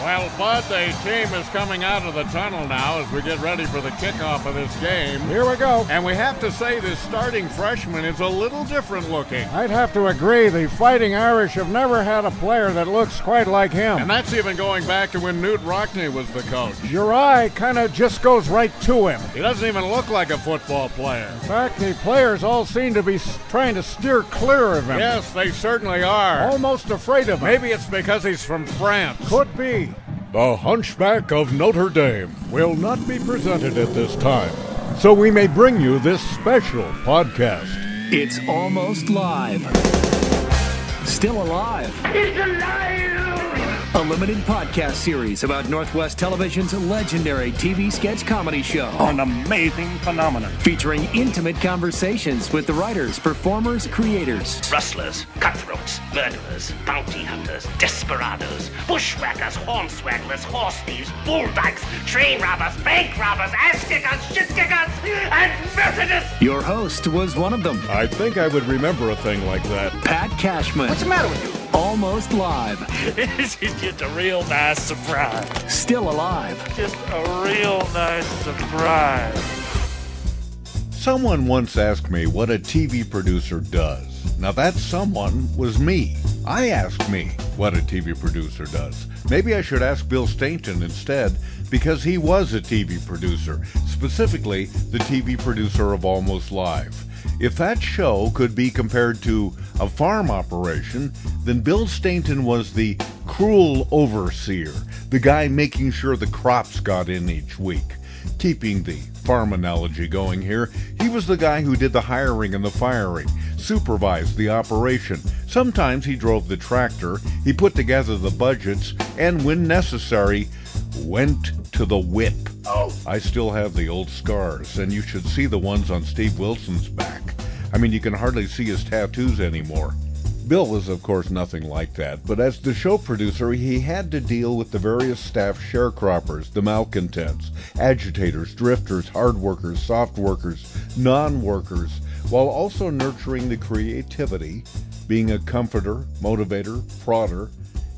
Well, Bud, the team is coming out of the tunnel now as we get ready for the kickoff of this game. Here we go. And we have to say this starting freshman is a little different looking. I'd have to agree. The Fighting Irish have never had a player that looks quite like him. And that's even going back to when Knute Rockne was the coach. Your eye kind of just goes right to him. He doesn't even look like a football player. In fact, the players all seem to be trying to steer clear of him. Yes, they certainly are. Almost afraid of him. Maybe it's because he's from France. Could be. The Hunchback of Notre Dame will not be presented at this time, So we may bring you this special podcast. It's almost live. Still alive. It's alive! A limited podcast series about Northwest Television's legendary TV sketch comedy show. An amazing phenomenon. Featuring intimate conversations with the writers, performers, creators. Rustlers, cutthroats, murderers, bounty hunters, desperados, bushwhackers, hornswagglers, horse thieves, bull dykes, train robbers, bank robbers, ass kickers, shit kickers, and Methodists! Your host was one of them, I think I would remember a thing like that. Pat Cashman. What's the matter with you? Almost live. this is just a real nice surprise. Still alive. Just a real nice surprise. Someone once asked me what a TV producer does. Now, that someone was me. I asked me what a TV producer does. Maybe I should ask Bill Stainton instead, because he was a TV producer, specifically the TV producer of Almost Live. If that show could be compared to a farm operation, then Bill Stainton was the cruel overseer, the guy making sure the crops got in each week. Keeping the farm analogy going here, he was the guy who did the hiring and the firing, supervised the operation. Sometimes he drove the tractor, he put together the budgets, and when necessary, went to the whip. Oh. I still have the old scars, and you should see the ones on Steve Wilson's back. I mean, you can hardly see his tattoos anymore. Bill was, of course, nothing like that, but as the show producer, he had to deal with the various staff sharecroppers, the malcontents, agitators, drifters, hard workers, soft workers, non workers, while also nurturing the creativity, being a comforter, motivator, prodder.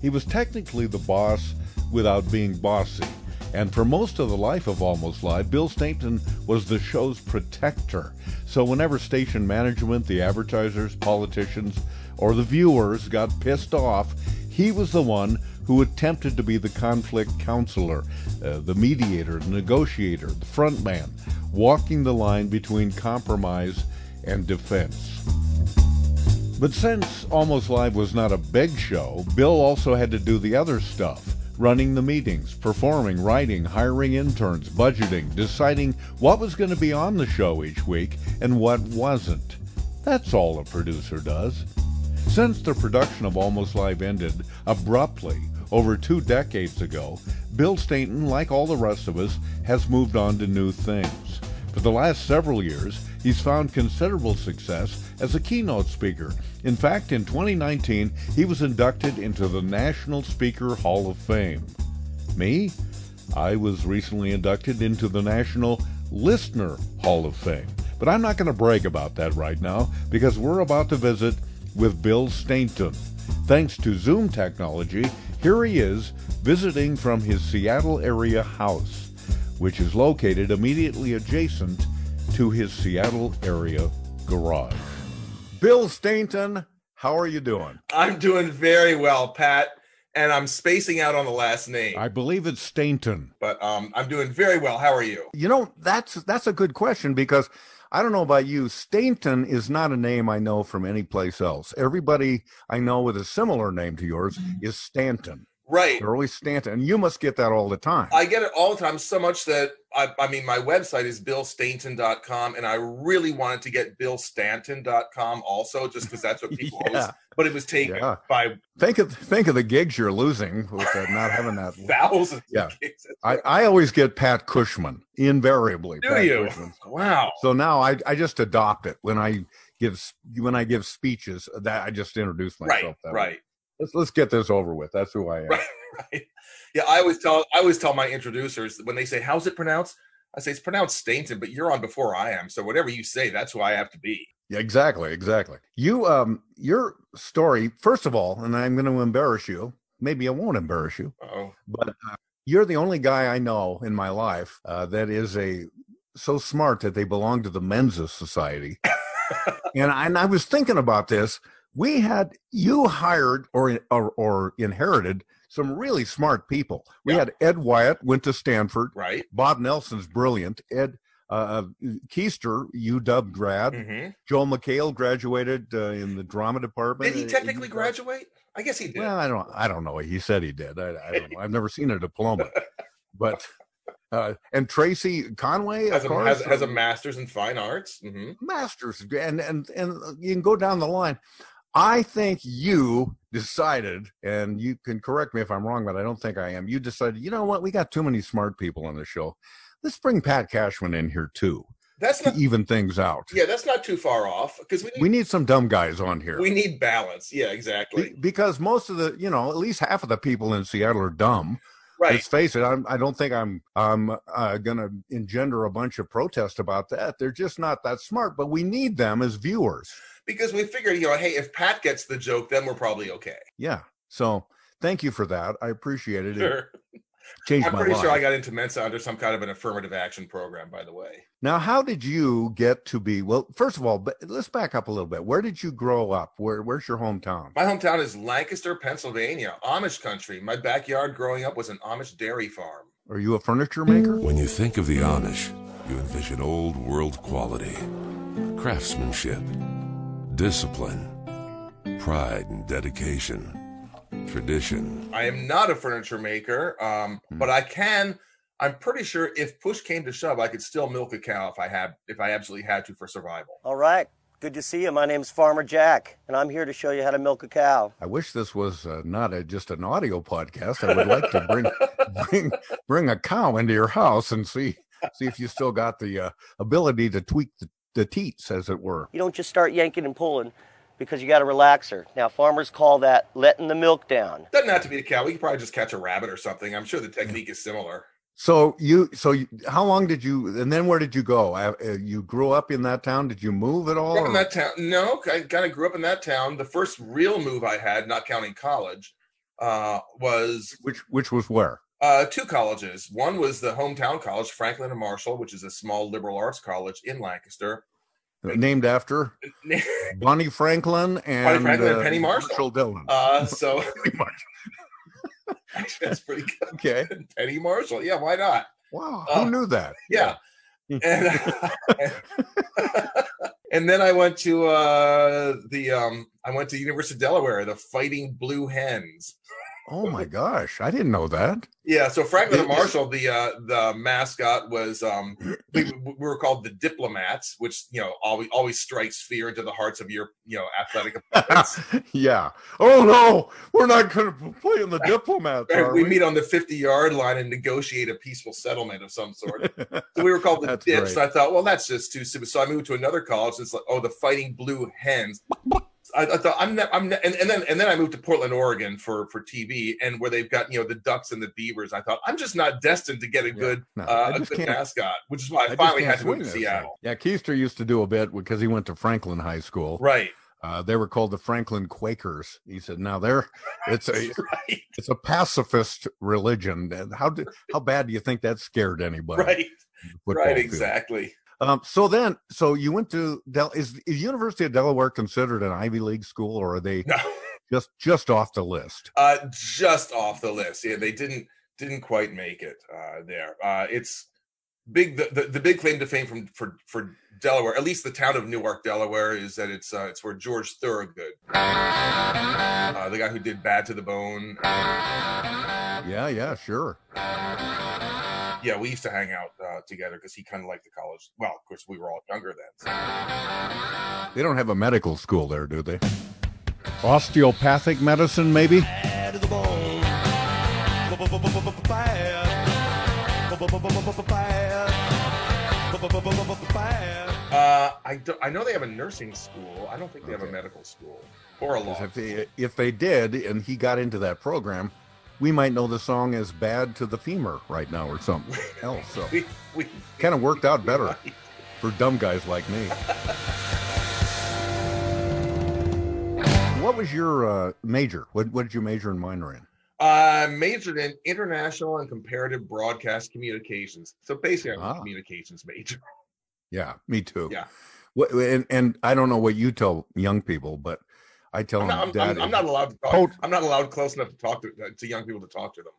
He was technically the boss without being bossy. And for most of the life of Almost Live, Bill Stainton was the show's protector. So whenever station management, the advertisers, politicians, or the viewers got pissed off, he was the one who attempted to be the conflict counselor, uh, the mediator, the negotiator, the front man, walking the line between compromise and defense. But since Almost Live was not a big show, Bill also had to do the other stuff running the meetings, performing, writing, hiring interns, budgeting, deciding what was going to be on the show each week and what wasn't. That's all a producer does. Since the production of Almost Live ended abruptly over two decades ago, Bill Stainton, like all the rest of us, has moved on to new things. For the last several years, he's found considerable success as a keynote speaker. In fact, in 2019, he was inducted into the National Speaker Hall of Fame. Me? I was recently inducted into the National Listener Hall of Fame. But I'm not going to brag about that right now because we're about to visit with Bill Stainton. Thanks to Zoom technology, here he is visiting from his Seattle area house, which is located immediately adjacent to his Seattle area garage. Bill Stainton, how are you doing? I'm doing very well, Pat, and I'm spacing out on the last name. I believe it's Stainton. but um, I'm doing very well. How are you? You know, that's that's a good question because I don't know about you. Stainton is not a name I know from any place else. Everybody I know with a similar name to yours is Stanton. Right. Always Stanton. And you must get that all the time. I get it all the time, so much that I, I mean, my website is billstainton.com, and I really wanted to get billstanton.com also, just because that's what people always, but it was taken Yeah. by think of think of the gigs you're losing with uh, not having that. thousands. Yeah. I, I always get Pat Cushman invariably. Do Pat you? Cushman. Wow. So now I, I just adopt it when I give when I give speeches. That I just introduce myself. Right. that way. Let's let's get this over with. That's who I am. Right. Right. Yeah. I always tell I always tell my introducers when they say, "How's it pronounced?" I say it's pronounced Stainton, but you're on before I am, so whatever you say, that's who I have to be. Yeah, exactly, exactly. You um your story, first of all, and I'm going to embarrass you maybe I won't embarrass you, Oh, but uh, you're the only guy I know in my life uh, that is a so smart that they belong to the Mensa Society. and, I, and I was thinking about this. We had you hired or or, or inherited some really smart people. We Yeah. had Ed Wyatt went to Stanford. right. Bob Nelson's brilliant. Ed uh, Keister, UW grad. hmm Joel McHale graduated uh, in the drama department. Did he Uh, technically uh, graduate? I guess he did. Well, I don't. I don't know. He said he did. I, I don't know. I've never seen a diploma, but uh, and Tracey Conway, of has, a, course, has, has a uh, master's in fine arts. hmm master's, and and and you can go down the line. I think you decided, and you can correct me if I'm wrong, but I don't think I am. You decided, you know what? We got too many smart people on the show. Let's bring Pat Cashman in here too That's to not. even things out. Yeah, that's not too far off because we need, We need some dumb guys on here. we need balance. Yeah, Be- exactly. because most of the, you know, at least half of the people in Seattle are dumb. Right. Let's face it. I'm, I don't think I'm I'm uh, going to engender a bunch of protest about that. They're just not that smart. But we need them as viewers. Because we figured, you know, hey, if Pat gets the joke, then we're probably okay. Yeah. So thank you for that. I appreciate it. It Sure. changed I'm my pretty life. sure I got into Mensa under some kind of an affirmative action program, by the way. now, how did you get to be? Well, first of all, let's back up a little bit. Where did you grow up? Where Where's your hometown? My hometown is Lancaster, Pennsylvania, Amish country. My backyard growing up was an Amish dairy farm. Are you a furniture maker? When you think of the Amish, you envision old world quality, craftsmanship, discipline, pride and dedication, tradition. I am not a furniture maker, um, Hmm. but I can. I'm pretty sure if push came to shove, I could still milk a cow if I had, if I absolutely had to for survival. All right. Good to see you. My name's Farmer Jack, and I'm here to show you how to milk a cow. I wish this was uh, not a, just an audio podcast. I would like to bring bring bring a cow into your house and see see if you still got the uh, ability to tweak the, the teats, as it were. You don't just start yanking and pulling because you got to relax her. Now, farmers call that letting the milk down. Doesn't have to be a cow. We could probably just catch a rabbit or something. I'm sure the technique is similar. So you so you, how long did you and then where did you go? Uh, uh, you grew up in that town. Did you move at all? In that town. No, I kind of grew up in that town. The first real move I had, not counting college, uh, was which which was where? Uh, two colleges. One was the hometown college, Franklin and Marshall, which is a small liberal arts college in Lancaster. Named after Bonnie Franklin and Franklin and uh, Penny Marshall. Dillon. Uh, so Marshall. actually, that's pretty good. Okay. Penny Marshall. Yeah, why not? Wow. Uh, Who knew that? Yeah. and and then I went to uh the um I went to University of Delaware, the Fighting Blue Hens. Oh my gosh, I didn't know that. Yeah, so Franklin and Marshall, the uh the mascot was um we, we were called the diplomats, which you know always always strikes fear into the hearts of your you know athletic opponents. yeah. Oh no, we're not going to play in the diplomats. We we? meet on the 50 yard line and negotiate a peaceful settlement of some sort. so we were called the dips. great. I thought, well, that's just too stupid. So I moved to another college. It's like, oh, the Fighting Blue Hens. I, I thought I'm, ne- I'm, ne- and, and then and then I moved to Portland, Oregon for for TV, and where they've got you know the ducks and the beavers. I thought I'm just not destined to get a good no, uh, I a good mascot, which is why I, just finally had to move to Seattle. thing. Yeah, Keister used to do a bit because he went to Franklin High School. Right. Uh, they were called the Franklin Quakers. He said, "Now they're it's a right. it's a pacifist religion. How do, how bad do you think that scared anybody? Right. Right. field? Exactly. Um, so then, so you went to Del. Is, is University of Delaware considered an Ivy League school, or are they No. just just off the list? Uh, just off the list. Yeah, they didn't didn't quite make it uh, there. Uh, it's big. The, the, the big claim to fame from for for Delaware, at least the town of Newark, Delaware, is that it's uh, it's where George Thorogood, uh, the guy who did Bad to the Bone. Yeah, yeah, sure. Yeah, we used to hang out uh, together because he kind of liked the college. Well, of course, we were all younger then. so- They don't have a medical school there, do they? Osteopathic medicine, maybe? Uh, I don't, I know they have a nursing school. I don't think they have a medical school or a law. If they, if they did, and he got into that program, we might know the song as "Bad to the Femur" right now, or something else. So kind of worked out better for dumb guys like me. What was your uh, major? What, what did you major and minor in? I majored in international and comparative broadcast communications. So basically, I'm a Ah. communications major. Yeah, me too. Yeah. What, and and I don't know what you tell young people, but I tell I'm them not, I'm, I'm, I'm not allowed to talk. I'm not allowed close enough to talk to, uh, to young people to talk to them.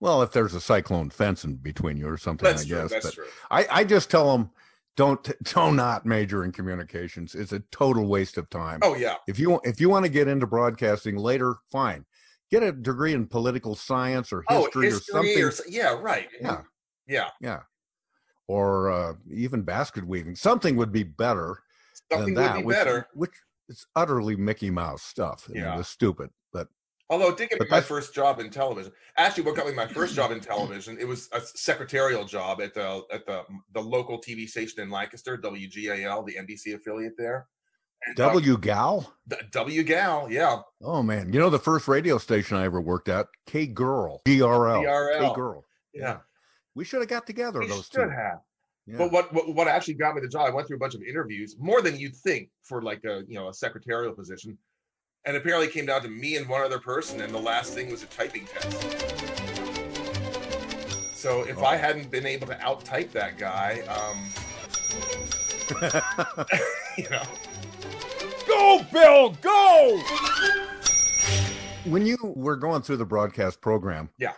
well, if there's a cyclone fence in between you or something, That's I true. guess. That's but true. I, I just tell them don't do not major in communications. It's a total waste of time. Oh yeah. If you if you want to get into broadcasting later, fine. Get a degree in political science or Oh, history, history or something. or yeah, right. Yeah. Yeah. Yeah. Or uh, even basket weaving. Something would be better Something than would that. be which, better. Which is utterly Mickey Mouse stuff. I mean, Yeah. it's stupid. But Although it did get me my first job in television. Actually, what got me my first job in television, it was a secretarial job at the at the the local TV station in Lancaster, WGAL, the NBC affiliate there. And, uh, W Gal? D- WGAL, yeah. Oh man. You know the first radio station I ever worked at? K Girl. G R L. K. Girl. Yeah. We should have got together We those should two. have. Yeah. But what, what what actually got me the job? I went through a bunch of interviews, more than you'd think for like a you know a secretarial position, and apparently it came down to me and one other person, and the last thing was a typing test. So if I hadn't been able to out type that guy, um, you know, Go, Bill, go! when you were going through the broadcast program Yeah.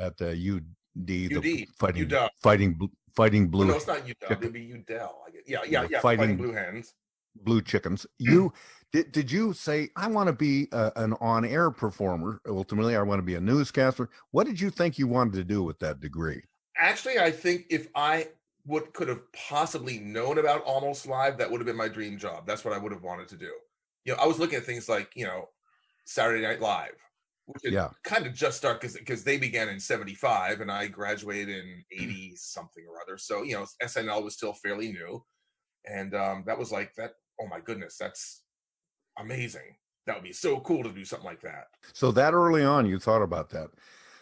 at the UD, the fighting UW. fighting fighting blue no, it's not UW, it'd be UDEL. I. Yeah, yeah, Yeah, yeah. Fighting, fighting- blue hens. blue chickens you did, did you say i want to be a, an on-air performer ultimately i want to be a newscaster what did you think you wanted to do with that degree Actually, I think if I would could have possibly known about Almost Live, that would have been my dream job. That's what I would have wanted to do. You know, I was looking at things like you know Saturday Night Live, which had Yeah. kind of just start because because they began in '75 and I graduated in '80 something or other. So you know, SNL was still fairly new, and um, that was like that. Oh my goodness, that's amazing. That would be so cool to do something like that. so that early on you thought about that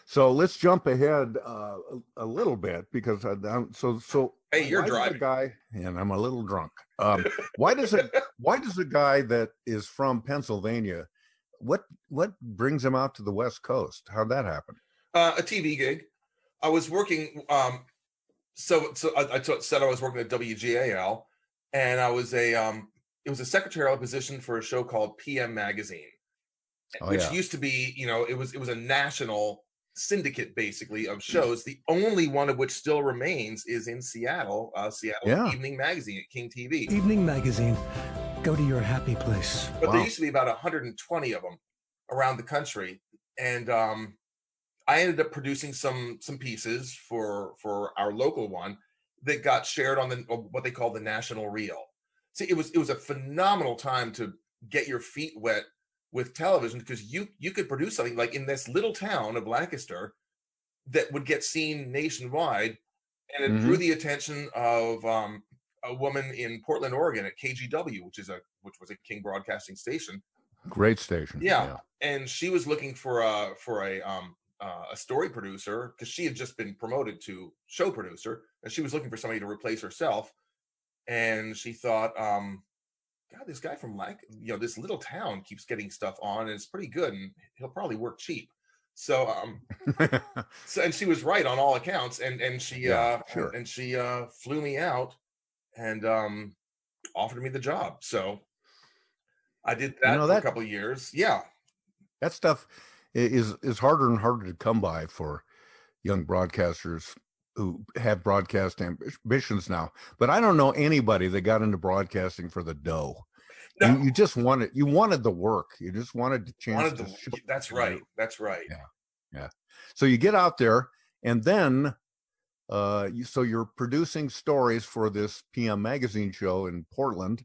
so let's jump ahead uh, a, a little bit because I, I'm- so so Hey, you're why does a driving. guy and i'm a little drunk um, why does it why does a guy that is from pennsylvania what what brings him out to the west coast how'd that happen uh, a TV gig. I was working. Um, so so I, I t- said I was working at WGAL, and I was a um, it was a secretarial position for a show called PM Magazine, Oh, which yeah. used to be you know it was it was a national syndicate basically of shows. The only one of which still remains is in Seattle, uh, Seattle Yeah. Evening Magazine at King TV. Evening magazine. Go to your happy place. but there used to be about 120 of them around the country and um i ended up producing some some pieces for for our local one that got shared on the what they call the national reel. See it was it was a phenomenal time to get your feet wet with television because you you could produce something like in this little town of lancaster that would get seen nationwide and it drew the attention of um a woman in Portland, Oregon at KGW, which is a which was a King Broadcasting station. great station Yeah, and she was looking for a for a um uh, a story producer because she had just been promoted to show producer, and she was looking for somebody to replace herself. And she thought, um, God, this guy from like you know this little town keeps getting stuff on, and it's pretty good, and he'll probably work cheap. So um, so and she was right on all accounts and and she Yeah, uh sure. and she uh flew me out and um offered me the job so i did that know, for that- a couple of years yeah that stuff is is harder and harder to come by for young broadcasters who have broadcast ambitions now. But I don't know anybody that got into broadcasting for the dough. No. You, you just wanted you wanted the work. You just wanted the chance wanted show that's you. right that's right Yeah. Yeah. So you get out there and then uh you, so you're producing stories for this PM magazine show in Portland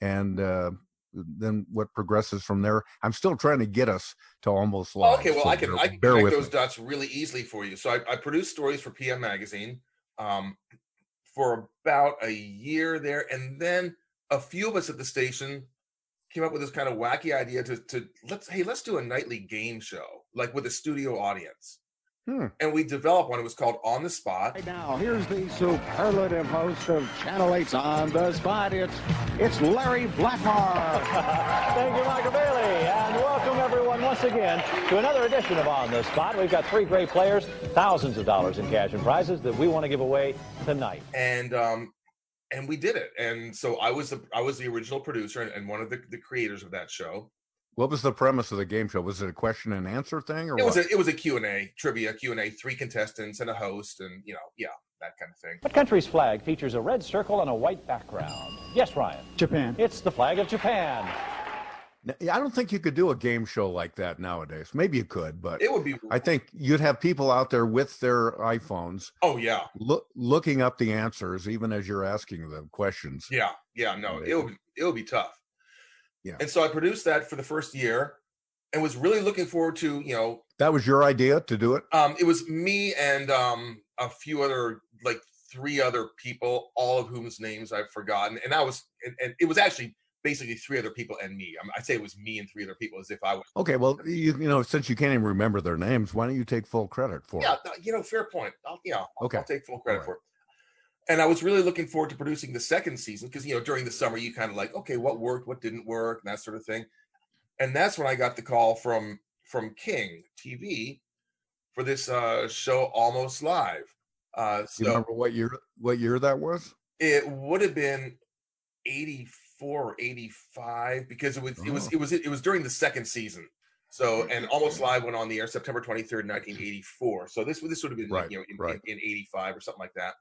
and uh then what progresses from there? I'm still trying to get us to almost live okay well so i can i can connect those me. dots really easily for you. So i, I produced stories for pm magazine um for about a year there and then a few of us at the station came up with this kind of wacky idea to to let's hey let's do a nightly game show like with a studio audience Hmm. and we developed one it was called on the spot Right now, here's the superlative host of Channel 8's On the Spot. It's, it's Larry Blackmore. Thank you, Michael Bailey, and welcome everyone once once again to another edition of On the Spot. We've got three great players, thousands of dollars in cash and prizes that we want to give away tonight. and um and we did it and so i was the i was the original producer and, and one of the, the creators of that show What was the premise of the game show? Was it a question and answer thing, or it what? was a it was a q&a trivia q&a three contestants and a host and you know yeah that kind of thing What country's flag features a red circle on a white background? Yes, Ryan. Japan. It's the flag of Japan. I don't think you could do a game show like that nowadays. Maybe you could, but it would be I think you'd have people out there with their iPhones oh yeah look, looking up the answers, even as you're asking the questions. yeah yeah no it would it would be tough Yeah. and so i produced that for the first year and was really looking forward to you know That was your idea to do it. um it was me and um a few other like three other people all of whom's names i've forgotten and i was and, and it was actually basically three other people and me I i say it was me and three other people as if i was Okay, well, you you know, since you can't even remember their names, why don't you take full credit for yeah it? no, you know fair point I'll, yeah I'll, Okay. I'll take full credit All for it and i was really looking forward to producing the second season because you know during the summer you kind of like okay what worked what didn't work and that sort of thing and that's when i got the call from from king tv for this uh show almost live uh You so remember what year what year that was? it would have been 84 or 85 because it was it was Oh. it was it was during the second season so and almost live went on the air september 23rd 1984 so this this would have been Right, you know in, right. in, in 85 or something like that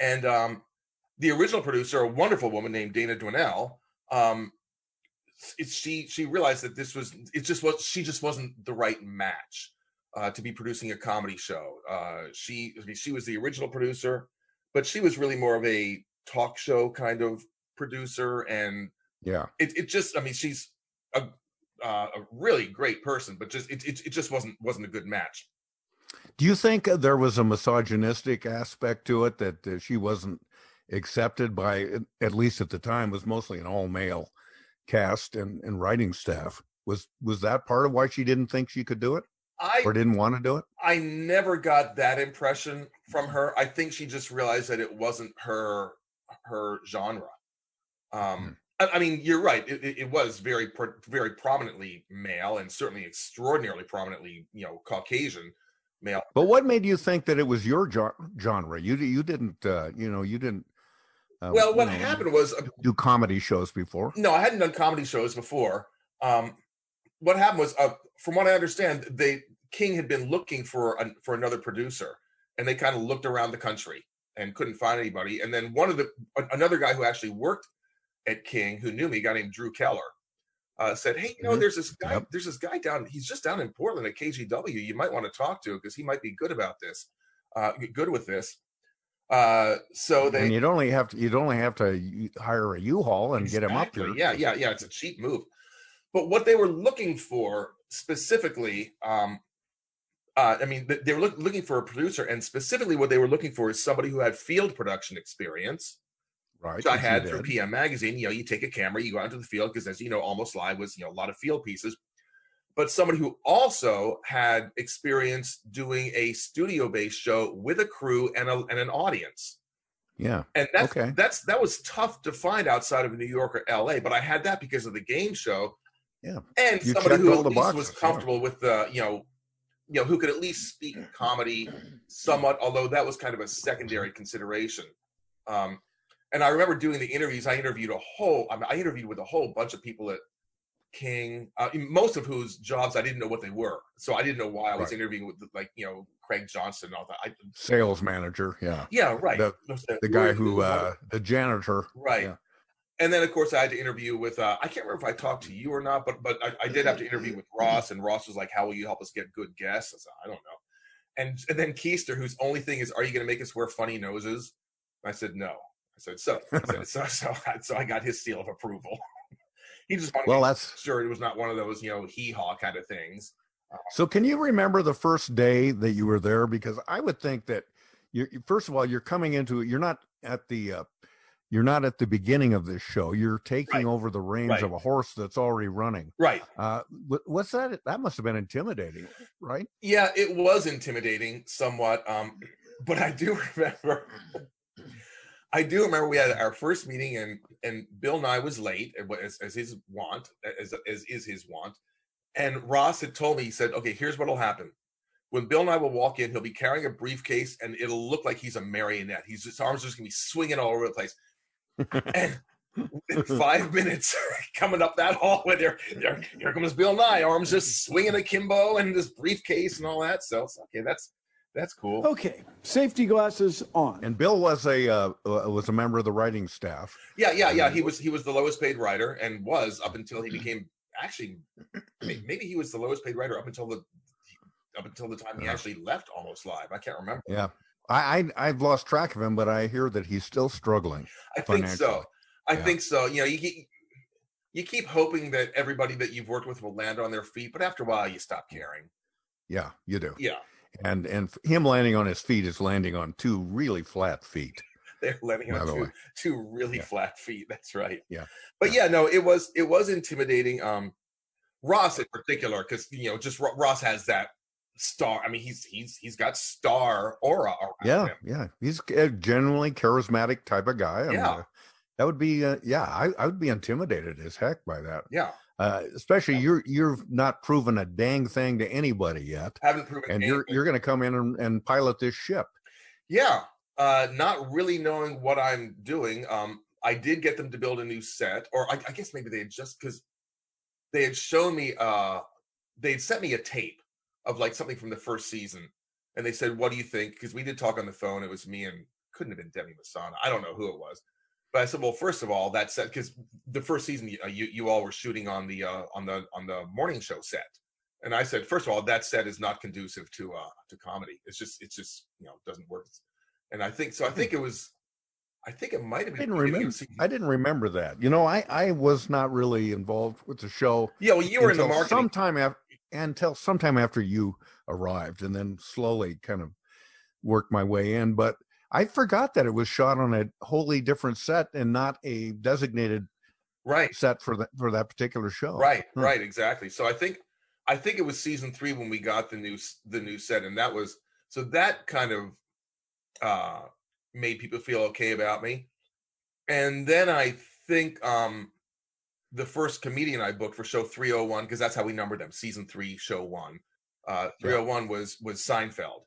and um the original producer a wonderful woman named dana dwinell um it's she she realized that this was it just was she just wasn't the right match uh, to be producing a comedy show. Uh, she I mean, she was the original producer, but she was really more of a talk show kind of producer, and Yeah. it it just I mean she's a uh, a really great person, but just it, it it just wasn't wasn't a good match. Do you think uh, there was a misogynistic aspect to it that uh, she wasn't accepted by, at least at the time, was mostly an all male cast and, and writing staff? Was was that part of why she didn't think she could do it, I or didn't want to do it? I never got that impression from her. I think she just realized that it wasn't her her genre. Um, I, I mean, you're right. It, it, it was very very prominently male, and certainly extraordinarily prominently, you know, Caucasian male. But what made you think that it was your genre? You you didn't, uh, you know, you didn't. Uh, well, you what know, happened was uh, do comedy shows before? no, I hadn't done comedy shows before. Um, what happened was, uh, from what I understand, they King had been looking for an, for another producer, and they kind of looked around the country and couldn't find anybody. And then one of the another guy who actually worked at King, who knew me, a guy named Drew Keller, uh, said, "Hey, you know, Mhm. there's this guy, Yep. there's this guy down. He's just down in Portland at KGW. You might want to talk to because he might be good about this, uh, good with this." Uh, so they and you'd only have to you'd only have to hire a U-Haul and get him up here. Yeah, yeah, yeah. It's a cheap move. But what they were looking for specifically, um, uh, I mean, they were look, looking for a producer, and specifically what they were looking for is somebody who had field production experience, right. which I had through. PM Magazine. You know, you take a camera, you go out into the field because, as you know, Almost Live was you know a lot of field pieces. But somebody who also had experience doing a studio-based show with a crew and a, and an audience Yeah. and that's Okay. that's that was tough to find outside of New York or LA. But I had that because of the game show, Yeah. and You somebody who at least boxes, was yeah. comfortable with the you know, you know, who could at least speak comedy somewhat. Although that was kind of a secondary consideration. Um, and I remember doing the interviews. I interviewed a whole. I, mean, I interviewed with a whole bunch of people at King, uh, most of whose jobs I didn't know what they were. So I didn't know why I was Right. interviewing with like you know Craig Johnson and all that. I, Sales manager. Yeah. yeah, right. The, the guy who uh the janitor. Right. Yeah. And then of course I had to interview with uh, I can't remember if I talked to you or not, but but I, I did have to interview with Ross, and Ross was like, "How will you help us get good guests?" I said, "I don't know." And and then Keister, whose only thing is, "Are you going to make us wear funny noses?" I said, "No." I said, "So." I said, so so so I got his seal of approval. he just wanted Well, to make that's sure it was not one of those you know hee haw kind of things. so. Can you remember the first day that you were there? Because I would think that you first of all you're coming into it. You're not at the uh, you're not at the beginning of this show. You're taking Right. over the reins Right. of a horse that's already running. Right. Uh, what's that? That must have been intimidating, right? Yeah, it was intimidating somewhat. Um, but I do remember I do remember we had our first meeting and and Bill Nye was late as, as his want, as, as is his want. And Ross had told me, he said, okay, here's what'll happen. When Bill Nye will walk in, he'll be carrying a briefcase and it'll look like he's a marionette. He's his arms are just gonna be swinging all over the place. and in five minutes coming up that hallway, there, there, here comes Bill Nye, arms just swinging akimbo and this briefcase and all that. So okay, that's that's cool. Okay, safety glasses on. And Bill was a uh, uh, was a member of the writing staff. Yeah, yeah, yeah. He was he was the lowest paid writer and was up until he became actually maybe he was the lowest paid writer up until the up until the time he actually left almost live. I can't remember. Yeah, I, I I've lost track of him, but I hear that he's still struggling. I think so. I Yeah. think so. You know, you keep you keep hoping that everybody that you've worked with will land on their feet, but after a while you stop caring. Yeah, you do. Yeah. And and him landing on his feet is landing on two really flat feet. They're landing on two, way. two really flat feet. That's right. Yeah. But yeah, no, it was it was intimidating. Um Ross in particular, because you know, just Ross has that star. I mean, he's he's he's got star aura around Yeah, him. yeah. He's a genuinely charismatic type of guy. and, Yeah. uh, that would be uh, yeah. I, I would be intimidated as heck by that. Yeah. Uh, especially you're you've not proven a dang thing to anybody yet, Haven't proven and you're anything. you're going to come in and, and pilot this ship. Yeah, uh, not really knowing what I'm doing. Um, I did get them to build a new set, or I, I guess maybe they had just because they had shown me. Uh, they had sent me a tape of like something from the first season, and they said, "What do you think?" Because we did talk on the phone. It was me and couldn't have been Demi Masana. I don't know who it was, but I said, "Well, first of all, that set because the first season uh, you you all were shooting on the uh, on the on the morning show set." And I said, first of all, that set is not conducive to uh to comedy. It's just it's just you know it doesn't work. And I think so. I think it was. I think it might have I been. didn't remember. I didn't remember that. You know, I I was not really involved with the show. Yeah, well, you were in the marketing. sometime after until sometime after you arrived, and then slowly kind of worked my way in. But I forgot that it was shot on a wholly different set and not a designated right set for that for that particular show. Right, Hmm. right, exactly. So I think I think it was season three when we got the new the new set, and that was so that kind of uh made people feel okay about me. And then I think um the first comedian I booked for show 301, because that's how we numbered them, season three, show one. Uh 301 was was Seinfeld.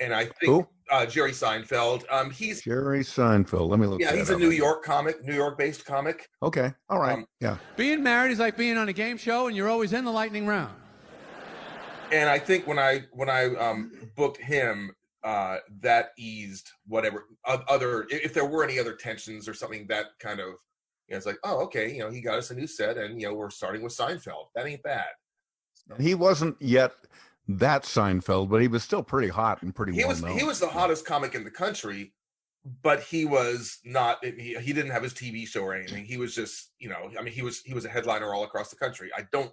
And I think Who? uh Jerry Seinfeld. Um he's Jerry Seinfeld. Let me look. yeah, that he's a up. New York comic, New York based comic. Okay. All right. Um, yeah. Being married is like being on a game show and you're always in the lightning round. and I think when I when I um booked him, uh that eased whatever other if if there were any other tensions or something that kind of you know it's like oh okay you know he got us a new set and you know we're starting with Seinfeld that ain't bad. He wasn't yet that Seinfeld, but he was still pretty hot and pretty He well was known. he was the hottest comic in the country, but he was not he, he didn't have his TV show or anything. He was just you know I mean he was he was a headliner all across the country. I don't.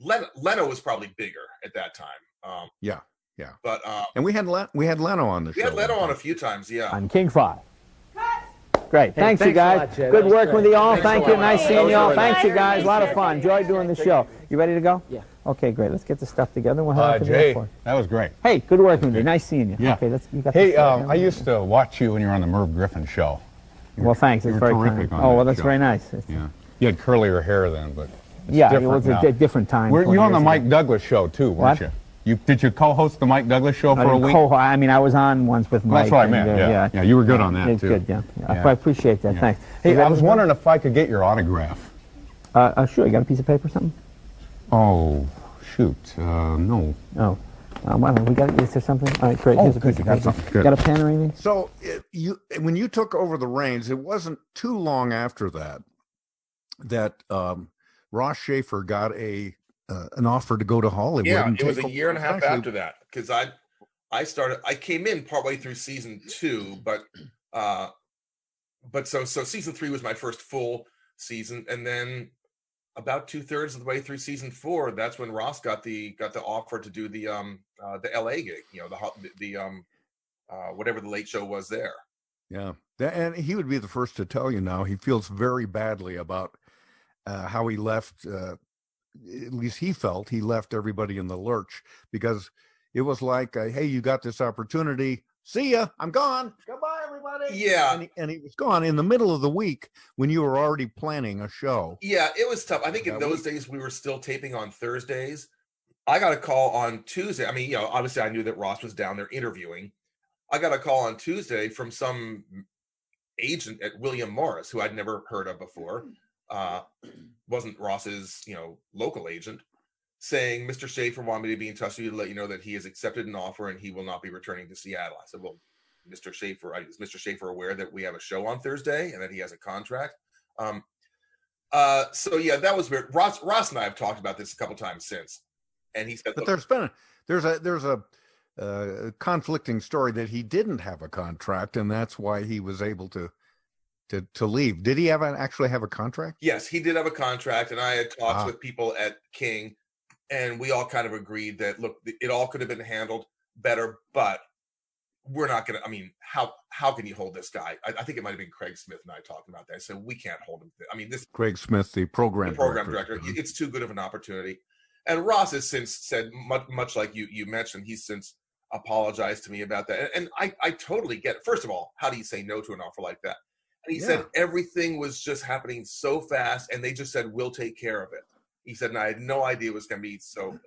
Leno, Leno was probably bigger at that time. Um, Yeah. Yeah. but uh, And we had Le- we had Leno on the we show. had Leno on a few times. Yeah. on King 5. Great. Hey, thanks, you thanks a guys. lot, Good was working great. with you all. Thanks Thank you. Nice seeing you all. really Thanks, you guys. A lot of fun. Enjoy doing the show. You ready to go? Yeah. Okay, great. Let's get the stuff together. We'll head Uh, to the Jay, airport. that was great. Hey, good work, you. Nice seeing you. Yeah. Okay, let's. You got Hey, the um, I used to watch you when you were on the Merv Griffin show. You Well, were- thanks. It's very terrific Oh, that well, that's show. very nice. It's- Yeah. You had curlier hair then, but it's Yeah, it was a now. di- different time. You were you on the Mike ago. Douglas show too, weren't What? you? You did you co-host the Mike Douglas show I for a week? I mean, I was on once with Mike. that's what I and, meant, uh, yeah. Yeah, you were good on that, it's too. Good, yeah. I- Yeah. I appreciate that. Yeah. Thanks. Hey, I was wondering if I could get your autograph. Uh, uh, sure. You got a piece of paper or something? Oh, shoot, uh, no. Oh. Um, I don't. We got. Is there something? All right, great. Oh, Here's a good, piece of got paper. Good. Got a pen or anything? So it, you when you took over the reins, it wasn't too long after that that um, Ross Shafer got a uh, an offer to go to Hollywood. Yeah, and it was a year and a half actually- after that because I I started I came in partway through season two, but uh but so so season three was my first full season, and then about two thirds of the way through season four, that's when Ross got the got the offer to do the um uh, the LA gig, you know the the, um uh whatever the late show was there. Yeah, and he would be the first to tell you now. He feels very badly about uh, how he left. Uh, at least he felt he left everybody in the lurch because it was like, uh, "Hey, you got this opportunity. See ya, I'm gone. Goodbye, everybody. Yeah. And he, and he was gone in the middle of the week when you were already planning a show. Yeah, it was tough. I think in Yeah, those days we were still taping on Thursdays. I got a call on Tuesday. I mean, you know, obviously I knew that Ross was down there interviewing. I got a call on Tuesday from some agent at William Morris who I'd never heard of before. Uh, wasn't Ross's, you know, local agent, saying Mr. Shafer wanted me to be in touch with you to let you know that he has accepted an offer and he will not be returning to Seattle. I said, well, Mr. Shafer, is Mr. Shafer aware that we have a show on Thursday and that he has a contract? Um, uh, so yeah, that was weird. Ross, Ross and I have talked about this a couple times since, and he said, But there's been a, there's a there's a uh, conflicting story that he didn't have a contract, and that's why he was able to to to leave. Did he have an, actually have a contract? Yes, he did have a contract, and I had talked Ah. with people at King, and we all kind of agreed that look, it all could have been handled better, but we're not going to. I mean, how how can you hold this guy? I, I think it might have been Craig Smith and I talking about that. I said we can't hold him. I mean, this Craig Smith, the program the program director. director. It's too good of an opportunity. And Ross has since said much, much like you you mentioned. He's since apologized to me about that, and, and I I totally get. It. First of all, how do you say no to an offer like that? And he said everything was just happening so fast, and they just said we'll take care of it. He said, and I had no idea it was going to be so.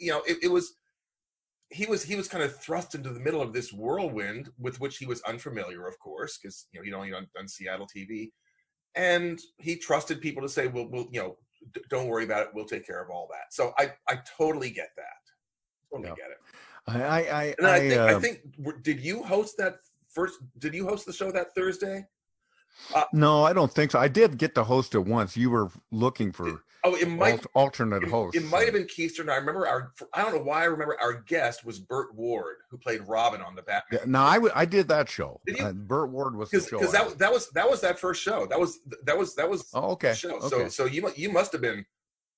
You know, it, it was. He was he was kind of thrust into the middle of this whirlwind with which he was unfamiliar, of course, because you know he'd only done, done Seattle TV, and he trusted people to say, "Well, we'll you know, d- don't worry about it. We'll take care of all that." So I I totally get that. Totally get it. I I I, And I, think I uh, think did you host that first? Did you host the show that Thursday? No, I don't think so. I did get to host it once. You were looking for Oh, it might alt- alternate host. It might have been Keystone. I remember our. I don't know why I remember our guest was Burt Ward, who played Robin on the Batman. Yeah, no, I, w- I did that show. Did you? Uh, Burt Ward was the Because show. because that that was that was that first show. That was that was that was. Oh, okay, Show. So okay. so you you must have been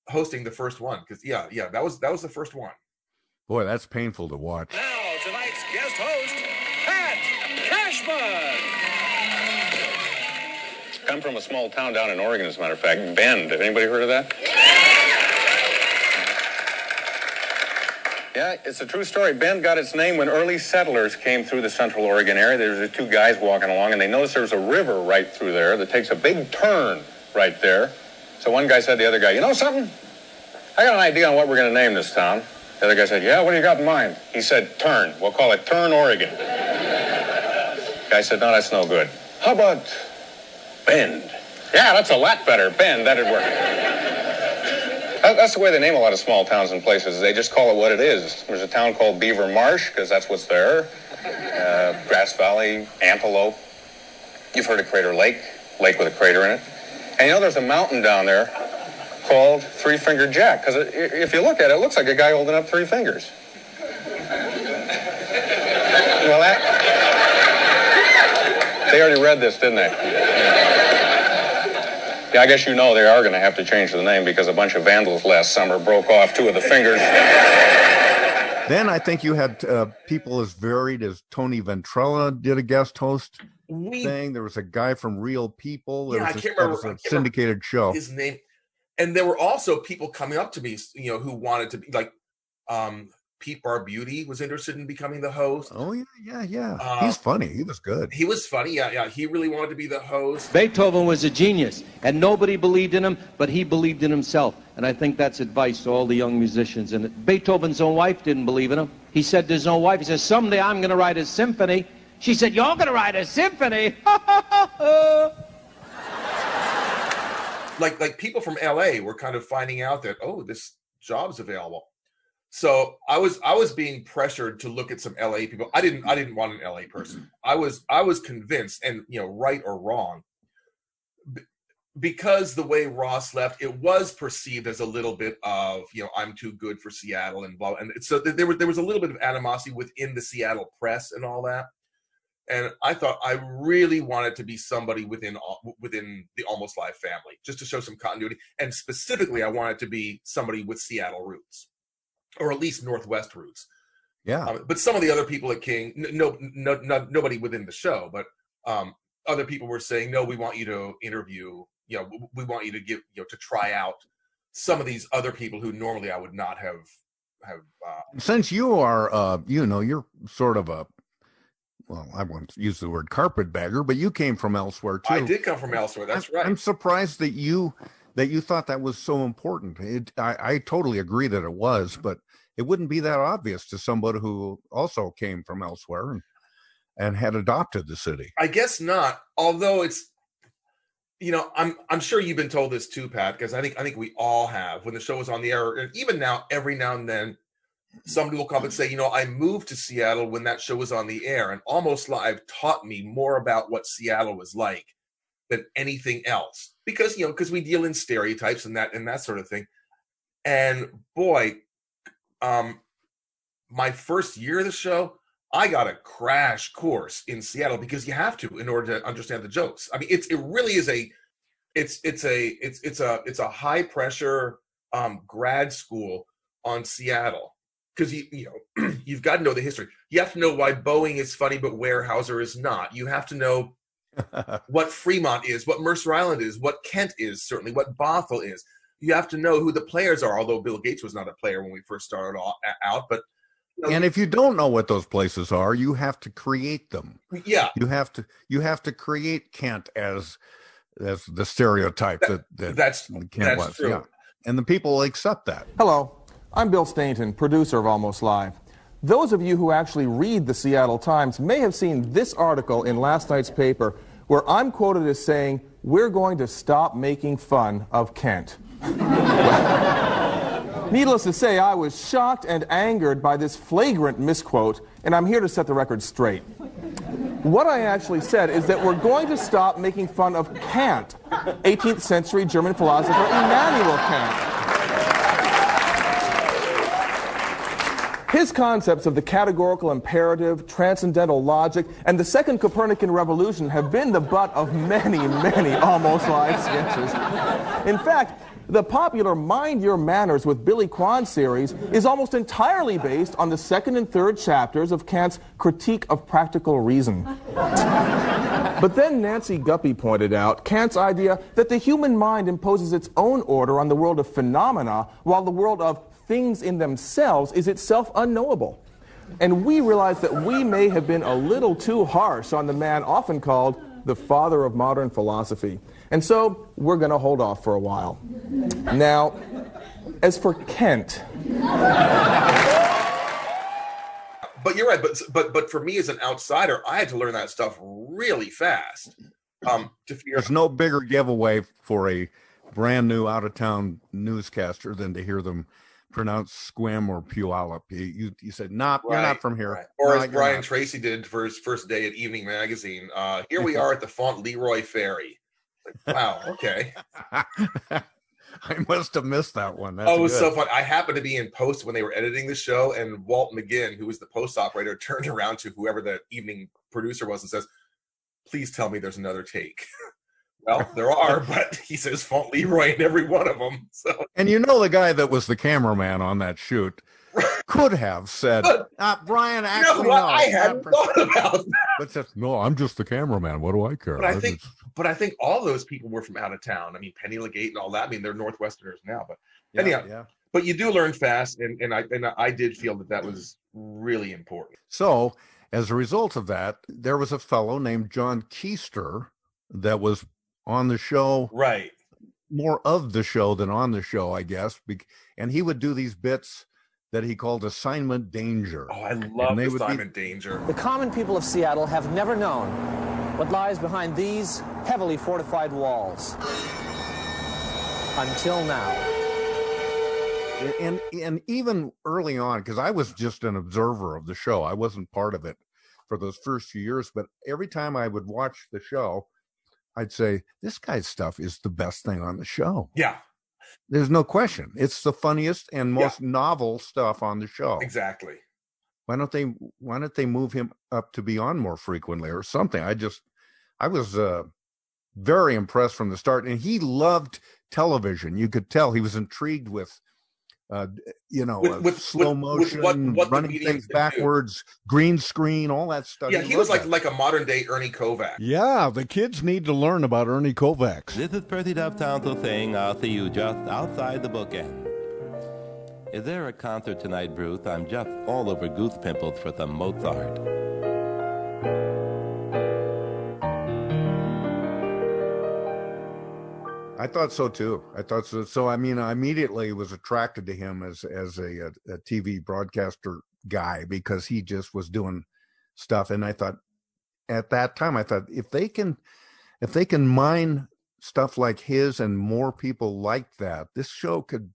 hosting the first one because yeah yeah that was that was the first one. Boy, that's painful to watch. Now, tonight's guest host, I come from a small town down in Oregon, as a matter of fact, Bend. Have anybody heard of that? Yeah, it's a true story. Bend got its name when early settlers came through the central Oregon area. There was two guys walking along, and they noticed there was a river right through there that takes a big turn right there. So one guy said to the other guy, You know something? I got an idea on what we're going to name this town. The other guy said, Yeah, what do you got in mind? He said, Turn. We'll call it Turn, Oregon. guy said, No, that's no good. How about Bend? Yeah, that's a lot better. Bend, that'd work. That's the way they name a lot of small towns and places. They just call it what it is. There's a town called Beaver Marsh, because that's what's there. Uh, Grass Valley, Antelope. You've heard of Crater Lake, lake with a crater in it. And you know, there's a mountain down there called Three Finger Jack, because if you look at it, it looks like a guy holding up three fingers. Well, that. They already read this, didn't they? Yeah, I guess you know they are going to have to change the name because a bunch of vandals last summer broke off two of the fingers. Then I think you had uh, people as varied as Tony Ventrella did a guest host We- thing. There was a guy from Real People. There Yeah, I was a, can't that remember- was I a can't remember syndicated show. His name, and there were also people coming up to me, you know, who wanted to be like, um, Pete Barbutti was interested in becoming the host. Oh yeah, yeah, yeah. Uh, He's funny. He was good. He was funny. Yeah, yeah. He really wanted to be the host. Beethoven was a genius, and nobody believed in him, but he believed in himself. And I think that's advice to all the young musicians. And Beethoven's own wife didn't believe in him. He said to his own wife, he said, someday I'm going to write a symphony. She said, you're going to write a symphony? like like people from LA were kind of finding out that oh this job's available. So I was I was being pressured to look at some LA people. I didn't I didn't want an LA person. Mm-hmm. I was I was convinced and you know right or wrong b- because the way Ross left it was perceived as a little bit of you know I'm too good for Seattle and blah and so there was there was a little bit of animosity within the Seattle press and all that and I thought I really wanted to be somebody within within the Almost Live family, just to show some continuity. And specifically, I wanted to be somebody with Seattle roots, or at least Northwest roots. Yeah. Um, but some of the other people at King, no, no, no nobody within the show, but um, other people were saying, no, we want you to interview. You know, we want you to give, you know, to try out some of these other people who normally I would not have have. Uh, Since you are, uh, you know, you're sort of a well, I won't use the word carpetbagger, but you came from elsewhere too. I did come from elsewhere. That's right. I'm surprised that you that you thought that was so important. It, I, I totally agree that it was, but it wouldn't be that obvious to somebody who also came from elsewhere and, and had adopted the city. I guess not. Although it's, you know, I'm I'm sure you've been told this too, Pat, because I think I think we all have when the show was on the air, and even now, every now and then, somebody will come and say, you know, I moved to Seattle when that show was on the air, and almost live taught me more about what Seattle was like than anything else, because you know, because we deal in stereotypes and that and that sort of thing. And boy, um, my first year of the show, I got a crash course in Seattle because you have to in order to understand the jokes. I mean, it's it really is a it's it's a it's it's a it's a high pressure um grad school on Seattle because you you know you've got to know the history. You have to know why Boeing is funny but Weyerhaeuser is not. You have to know what Fremont is, what Mercer Island is, what Kent is, certainly what Bothell is. You have to know who the players are. Although Bill Gates was not a player when we first started out, but you know, And if you don't know what those places are, you have to create them. yeah, You have to you have to create Kent as as the stereotype that, that that's Kent that's was. true. Yeah. And the people accept that. Hello, I'm Bill Stainton, producer of Almost Live. Those of you who actually read the Seattle Times may have seen this article in last night's paper where I'm quoted as saying, We're going to stop making fun of Kent. Needless to say, I was shocked and angered by this flagrant misquote, and I'm here to set the record straight. What I actually said is that we're going to stop making fun of Kant, 18th century German philosopher Immanuel Kant. His concepts of the categorical imperative, transcendental logic, and the second Copernican revolution have been the butt of many, many almost live sketches. In fact, the popular Mind Your Manners with Billy Quan series is almost entirely based on the second and third chapters of Kant's Critique of Practical Reason. But then Nancy Guppy pointed out Kant's idea that the human mind imposes its own order on the world of phenomena, while the world of things in themselves is itself unknowable. And we realized that we may have been a little too harsh on the man often called the father of modern philosophy. And so we're going to hold off for a while. Now, as for Kent, but you're right. But but but for me as an outsider, I had to learn that stuff really fast. Um, to figure There's no bigger giveaway for a brand new out of town newscaster than to hear them pronounce Sequim or Puyallup. You, you, you said, nah, you're not from here. right. Or Nah, as Brian not." Tracy did for his first day at Evening Magazine. Uh, here we are at the Font Leroy Ferry. Like, wow, okay. I must have missed that one. That's oh, it was so fun. I happened to be in post when they were editing the show, and Walt McGinn, who was the post operator, turned around to whoever the evening producer was and says, Please tell me there's another take. well, there are, but he says Font Leroy in every one of them. So And you know the guy that was the cameraman on that shoot could have said, uh, Brian, you know actually, no. I it's not hadn't per-" thought about that. But that's, no, I'm just the cameraman. What do I care? But I I think, just- but I think all those people were from out of town. I mean, Penny Legate and all that. I mean, they're Northwesterners now. But Yeah, anyhow, yeah. but you do learn fast, and and I and I did feel that that was really important. So, as a result of that, there was a fellow named John Keister that was on the show, right? More of the show than on the show, I guess. And he would do these bits that he called assignment danger. Oh, I love they would be- Assignment Danger. The common people of Seattle have never known what lies behind these heavily fortified walls. Until now. and and even early on because i was just an observer of the show i wasn't part of it for those first few years but every time i would watch the show i'd say this guy's stuff is the best thing on the show Yeah, there's no question. It's the funniest and most novel stuff on the show. Exactly. why don't they why don't they move him up to be on more frequently or something? I just i was uh very impressed from the start and he loved television. You could tell he was intrigued with uh you know With- uh, with- slow with- with motion what- what running things could do. backwards green screen all that stuff Yeah, he was like that. like a modern day Ernie Kovacs. Yeah, the kids need to learn about Ernie Kovacs. This is Percy Dubtown saying I'll see you just outside the bookend. Is there a concert tonight, Bruce? I'm just all over goose pimples for some Mozart. I thought so too. I thought so. So I mean, I immediately was attracted to him as as a, a, TV broadcaster guy because he just was doing stuff, and I thought at that time I thought if they can if they can mine stuff like his and more people like that, this show could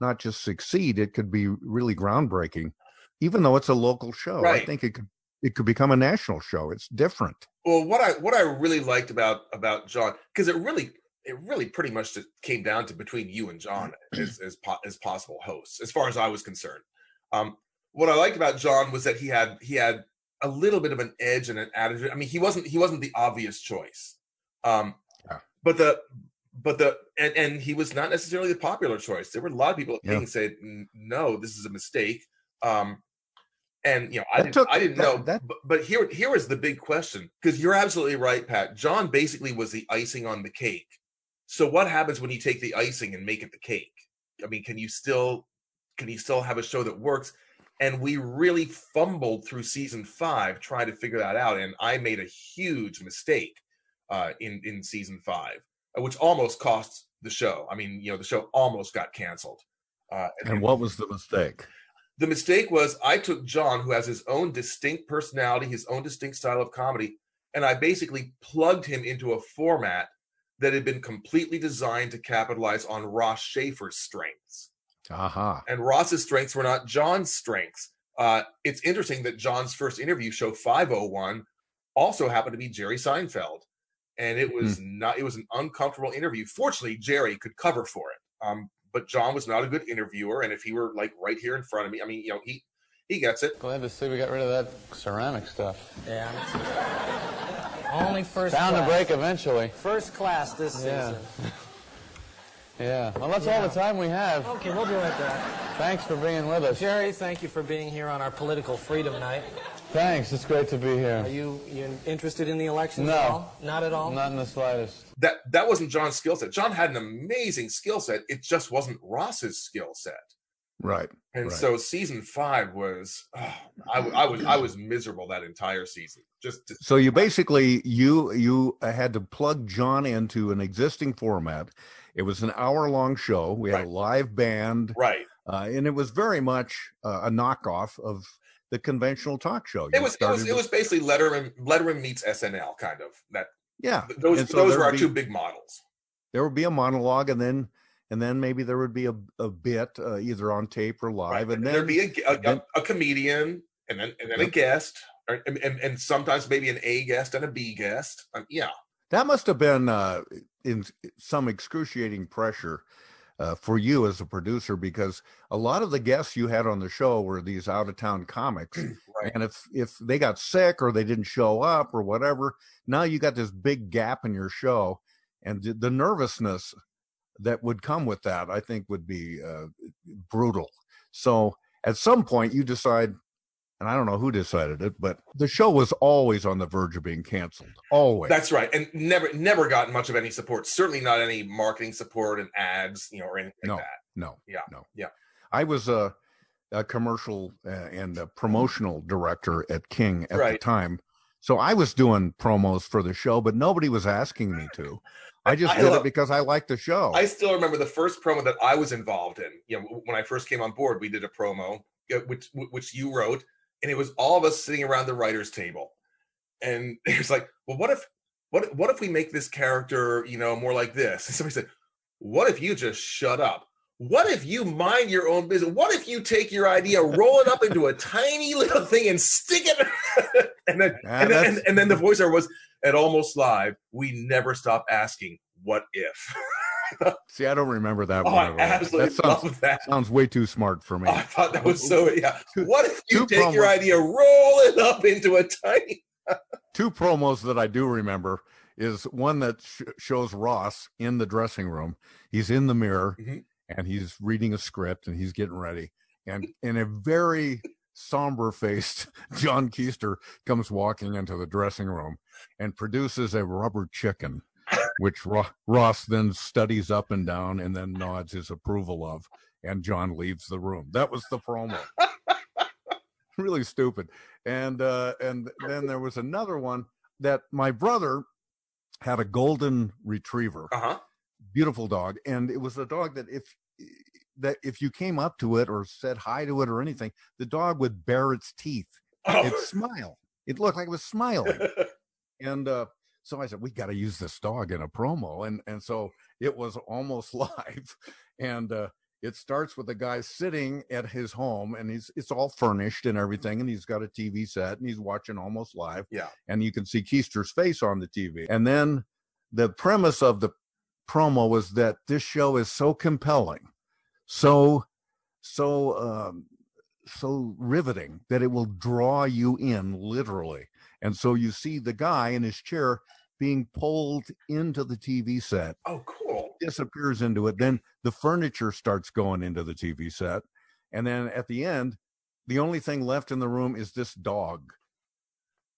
not just succeed; it could be really groundbreaking. Even though it's a local show, Right. I think it could it could become a national show. It's different. Well, what I what I really liked about about John because it really it really pretty much just came down to between you and John as as, po- as possible hosts, as far as I was concerned. Um, what I liked about John was that he had he had a little bit of an edge and an attitude. I mean, he wasn't he wasn't the obvious choice, um, but the but the and, and he was not necessarily the popular choice. There were a lot of people at Yeah. King said, "No, this is a mistake." Um, and you know, I didn't, took- I didn't that- know. that- but, but here, here is the big question because you're absolutely right, Pat. John basically was the icing on the cake. So what happens when you take the icing and make it the cake? I mean, can you still can you still have a show that works? And we really fumbled through season five trying to figure that out. And I made a huge mistake uh, in in season five, uh, which almost cost the show. I mean, you know, the show almost got canceled. Uh, And what was the mistake? the mistake was I took John, who has his own distinct personality, his own distinct style of comedy, and I basically plugged him into a format that had been completely designed to capitalize on Ross Shafer's strengths. Aha. And Ross's strengths were not John's strengths. Uh, it's interesting that John's first interview, show 501, also happened to be Jerry Seinfeld. And it was not, it was an uncomfortable interview. Fortunately, Jerry could cover for it. Um, but John was not a good interviewer. And if he were like right here in front of me, I mean, you know, he, he gets it. Glad to see we got rid of that ceramic stuff. Yeah. Only first Down class. the break eventually. First class this Yeah. season. Yeah. Well, that's all the time we have. Okay, we'll be right back. Thanks for being with us. Jerry, thank you for being here on our political freedom night. Thanks. It's great to be here. Are you you interested in the elections No. at all? Not at all? Not in the slightest. That that wasn't John's skill set. John had an amazing skill set. It just wasn't Ross's skill set. Right. And right. so season five was, oh, I, I was I was miserable that entire season. Just to, So you basically you you had to plug John into an existing format. It was an hour long show. We had a live band, right? Uh, and it was very much uh, a knockoff of the conventional talk show. It was it was it was basically Letterman Letterman meets SNL kind of that. yeah. Those so those were our be- two big models. There would be a monologue, and then and then maybe there would be a, a bit uh, either on tape or live, and then There'd be a, a, then- a, comedian and then and then a guest, or, and, and and sometimes maybe an A guest and a B guest. Um, yeah, That must have been uh, in some excruciating pressure uh, for you as a producer because a lot of the guests you had on the show were these out of town comics, and if if they got sick or they didn't show up or whatever, now you got this big gap in your show, and the- the nervousness that would come with that, I think, would be uh, brutal. So at some point, you decide. And I don't know who decided it, but the show was always on the verge of being canceled. Always. that's right. And never never got much of any support. Certainly not any marketing support and ads, you know, or anything no, like that. no, Yeah, no. yeah. I was a, a commercial uh, and a promotional director at King at the time, so I was doing promos for the show, but nobody was asking me to. I just I did love- it because I liked the show. I still remember the first promo that I was involved in. You know, when I first came on board, we did a promo which which you wrote, and it was all of us sitting around the writers' table, and it was like, well, what if what what if we make this character, you know, more like this? And somebody said, what if you just shut up? What if you mind your own business? What if you take your idea, roll it up into a tiny little thing, and stick it? and then Ah, and, then, and, and then the voiceover was at almost live. We never stop asking, "What if?" See, I don't remember that Oh, one. I absolutely that sounds, love that. sounds way too smart for me. I thought that was so yeah. What if you take your idea, roll it up into a tiny Two promos that I do remember is one that sh- shows Ross in the dressing room. He's in the mirror Mhm. and he's reading a script and he's getting ready. And in a very somber faced John Keister comes walking into the dressing room and produces a rubber chicken, which Ross then studies up and down and then nods his approval of. And John leaves the room. That was the promo. really stupid. And uh, and then there was another one that my brother had a golden retriever, uh-huh. beautiful dog, and it was a dog that if that if you came up to it or said hi to it or anything, the dog would bare its teeth. Oh. It'd smile. It looked like it was smiling. and uh, so I said, we got to use this dog in a promo. And and so it was almost live. And uh, it starts with a guy sitting at his home and he's it's all furnished and everything. And he's got a TV set and he's watching almost live. Yeah. And you can see Keister's face on the TV. And then the premise of the promo was that this show is so compelling, so so um, so riveting that it will draw you in literally. And so you see the guy in his chair being pulled into the TV set. Oh, cool. Disappears into it. Then the furniture starts going into the TV set. And then at the end, the only thing left in the room is this dog.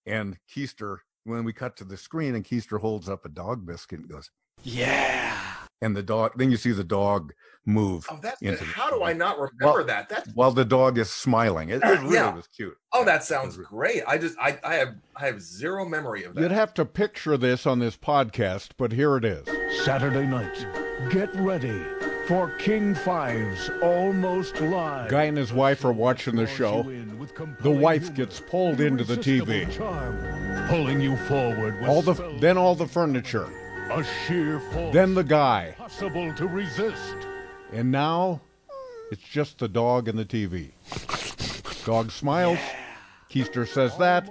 And Keister, when we cut to the screen and Keister holds up a dog biscuit and goes, Yeah. And the dog, then you see the dog move. Oh, that's into the how do I not remember Well, that? That while the dog is smiling. It, it really Yeah. was cute. oh, that sounds great. I just I I have I have zero memory of that. You'd have to picture this on this podcast, but here it is. Saturday night, get ready for King Five's Almost Live. Guy and his wife are watching the show. The wife gets pulled into the TV. Charm, pulling you forward with All the then all the furniture. A sheer force Then the guy. possible to resist. And now it's just the dog and the TV. Dog smiles. Keister says that.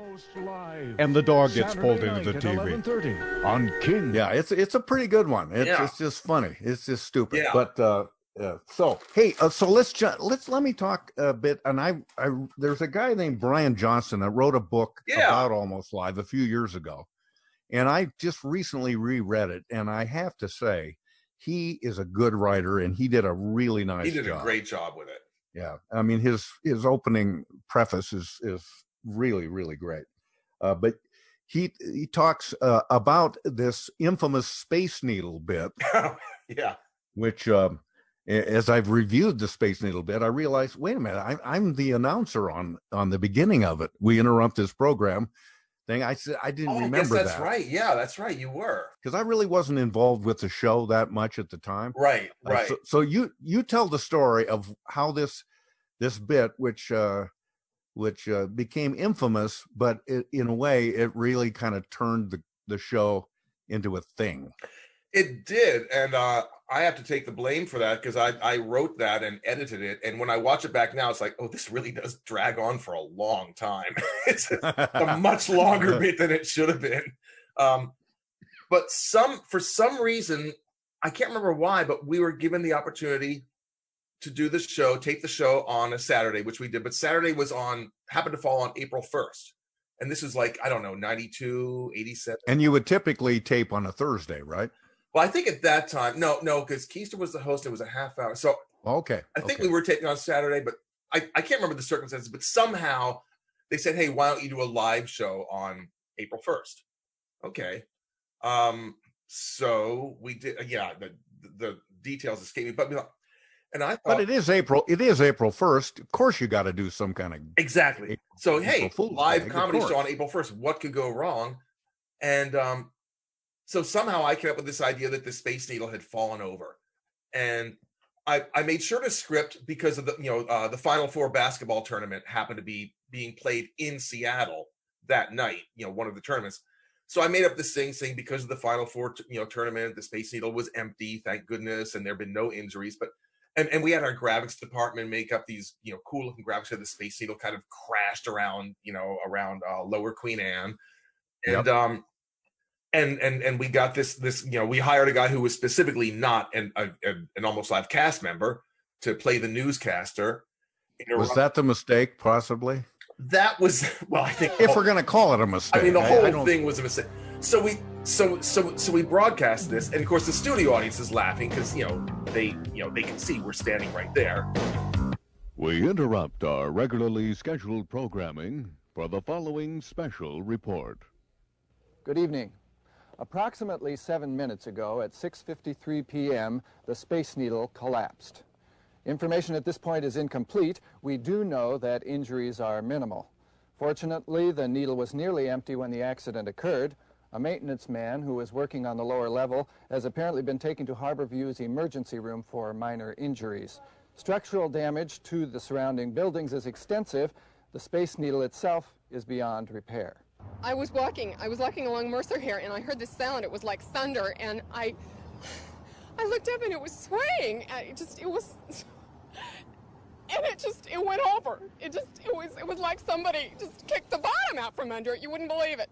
And the dog gets Saturday pulled into the TV. on King. Yeah, it's it's a pretty good one. It's, Yeah. it's just funny. It's just stupid. Yeah. But uh, uh, so hey, uh, so let's ju- let's let me talk a bit. And I, I there's a guy named Brian Johnson that wrote a book Yeah. about Almost Live a few years ago, and I just recently reread it, and I have to say he is a good writer, and he did a really nice. he did job. a great job with it. Yeah, I mean his his opening preface is is really really great, uh, but he he talks uh, about this infamous Space Needle bit, yeah. which um, as I've reviewed the Space Needle bit, I realized wait a minute, I, I'm the announcer on on the beginning of it. We interrupt this program thing. I said I didn't Oh, I guess remember that's that right. Yeah, that's right. You were because I really wasn't involved with the show that much at the time. right. Uh, Right. so, so you you tell the story of how this this bit, which uh, which uh, became infamous, but it, in a way, it really kind of turned the the show into a thing. It did, and uh, I have to take the blame for that because I, I wrote that and edited it. And when I watch it back now, it's like, oh, this really does drag on for a long time. it's a, much longer bit than it should have been. Um, but some for some reason, I can't remember why, but we were given the opportunity to do the show, take the show on a Saturday, which we did. But Saturday was on happened to fall on April first, and this is like I don't know, 92, 87. And you would typically tape on a Thursday, right? Well, I think at that time, no, no, because Keister was the host. It was a half hour. So Okay. I think okay. we were taking on Saturday, but I, I can't remember the circumstances. But somehow they said, "Hey, why don't you do a live show on April 1st? Okay. Um. So we did. uh, Yeah. The the details escape me, but we and I thought But it is April. It is April first. Of course, you got to do some kind of Exactly. So April hey, live comedy show on April first. What could go wrong? And um, so somehow I came up with this idea that the Space Needle had fallen over, and I I made sure to script because of the you know uh, the Final Four basketball tournament happened to be being played in Seattle that night. You know, one of the tournaments. So I made up this thing saying because of the Final Four, you know, tournament, the Space Needle was empty, thank goodness, and there have been no injuries. But and, and we had our graphics department make up these you know cool looking graphics that the space needle kind of crashed around you know around uh, lower queen anne and Yep. um and and and we got this this you know we hired a guy who was specifically not an a, a- an almost live cast member to play the newscaster Was that the mistake, possibly? that was well i think If we're going to call it a mistake, I mean, the whole I don't- thing was a mistake. So we, so so so we broadcast this, and of course the studio audience is laughing because you know they you know they can see we're standing right there. We interrupt our regularly scheduled programming for the following special report. Good evening. Approximately seven minutes ago at 6.53 p.m., the Space Needle collapsed. Information at this point is incomplete. We do know that injuries are minimal. Fortunately, the needle was nearly empty when the accident occurred. A maintenance man who was working on the lower level has apparently been taken to Harborview's emergency room for minor injuries. Structural damage to the surrounding buildings is extensive. The Space Needle itself is beyond repair. I was walking, I was walking along Mercer here, and I heard this sound. It was like thunder, and I, I looked up, and it was swaying. It just, it was, and it just, it went over. It just, it was, it was like somebody just kicked the bottom out from under it. You wouldn't believe it.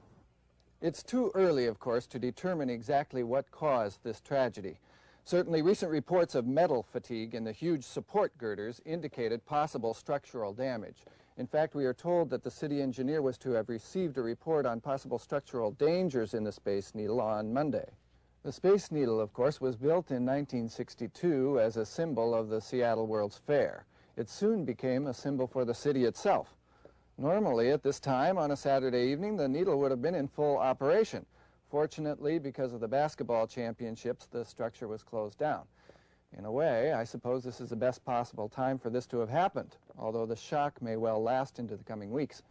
It's too early, of course, to determine exactly what caused this tragedy. Certainly, recent reports of metal fatigue in the huge support girders indicated possible structural damage. In fact, we are told that the city engineer was to have received a report on possible structural dangers in the Space Needle on Monday. The Space Needle, of course, was built in 1962 as a symbol of the Seattle World's Fair. It soon became a symbol for the city itself. Normally, at this time on a Saturday evening, the Needle would have been in full operation. Fortunately, because of the basketball championships, the structure was closed down. In a way, I suppose this is the best possible time for this to have happened, although the shock may well last into the coming weeks.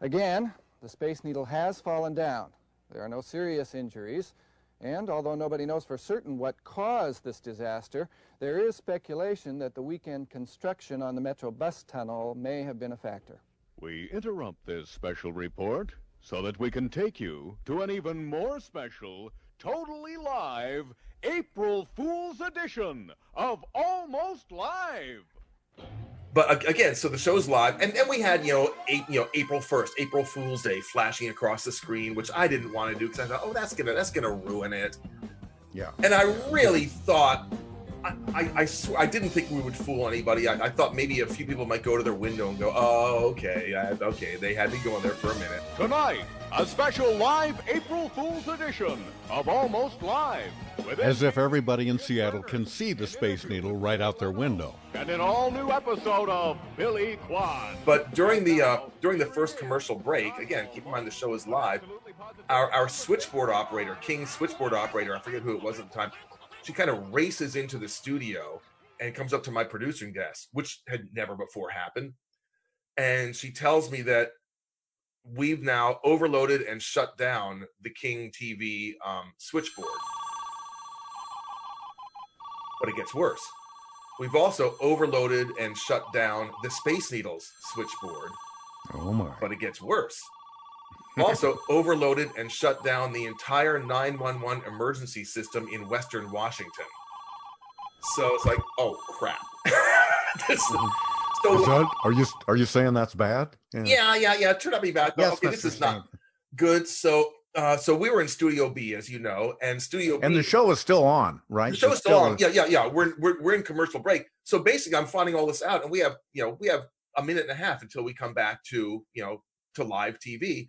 Again, the Space Needle has fallen down. There are no serious injuries, and although nobody knows for certain what caused this disaster, there is speculation that the weekend construction on the Metro bus tunnel may have been a factor. We interrupt this special report so that we can take you to an even more special, totally live April Fool's edition of Almost Live. But again, so the show's live, and then we had you know, eight, you know, April first, April Fool's Day, flashing across the screen, which I didn't want to do because I thought, oh, that's gonna that's gonna ruin it. Yeah. And I really thought, I I, I, sw- I didn't think we would fool anybody. I, I thought maybe a few people might go to their window and go, oh, okay, I, okay, they had me going there for a minute. Tonight, a special live April Fool's edition of Almost Live. As if everybody in Seattle can see the Space Needle right out their window. and an all-new episode of Billy Quan. But during the uh, during the first commercial break, again, keep in mind the show is live. Our our switchboard operator, King switchboard operator, I forget who it was at the time. She kind of races into the studio and comes up to my producing desk, which had never before happened. And she tells me that we've now overloaded and shut down the King TV um, switchboard. But it gets worse. We've also overloaded and shut down the Space Needles switchboard Oh my. but it gets worse. Also, overloaded and shut down the entire 911 emergency system in Western Washington. So it's like, oh crap. This- so that, are you are you saying that's bad? yeah, yeah, yeah. It turned out to be bad. Yes, okay, this is not good. So, uh, so we were in Studio B, as you know, and Studio And the show is still on, right? The show is It's still on. Yeah, yeah, yeah. We're, we're we're in commercial break. So basically, I'm finding all this out, and we have you know we have a minute and a half until we come back to you know to live TV.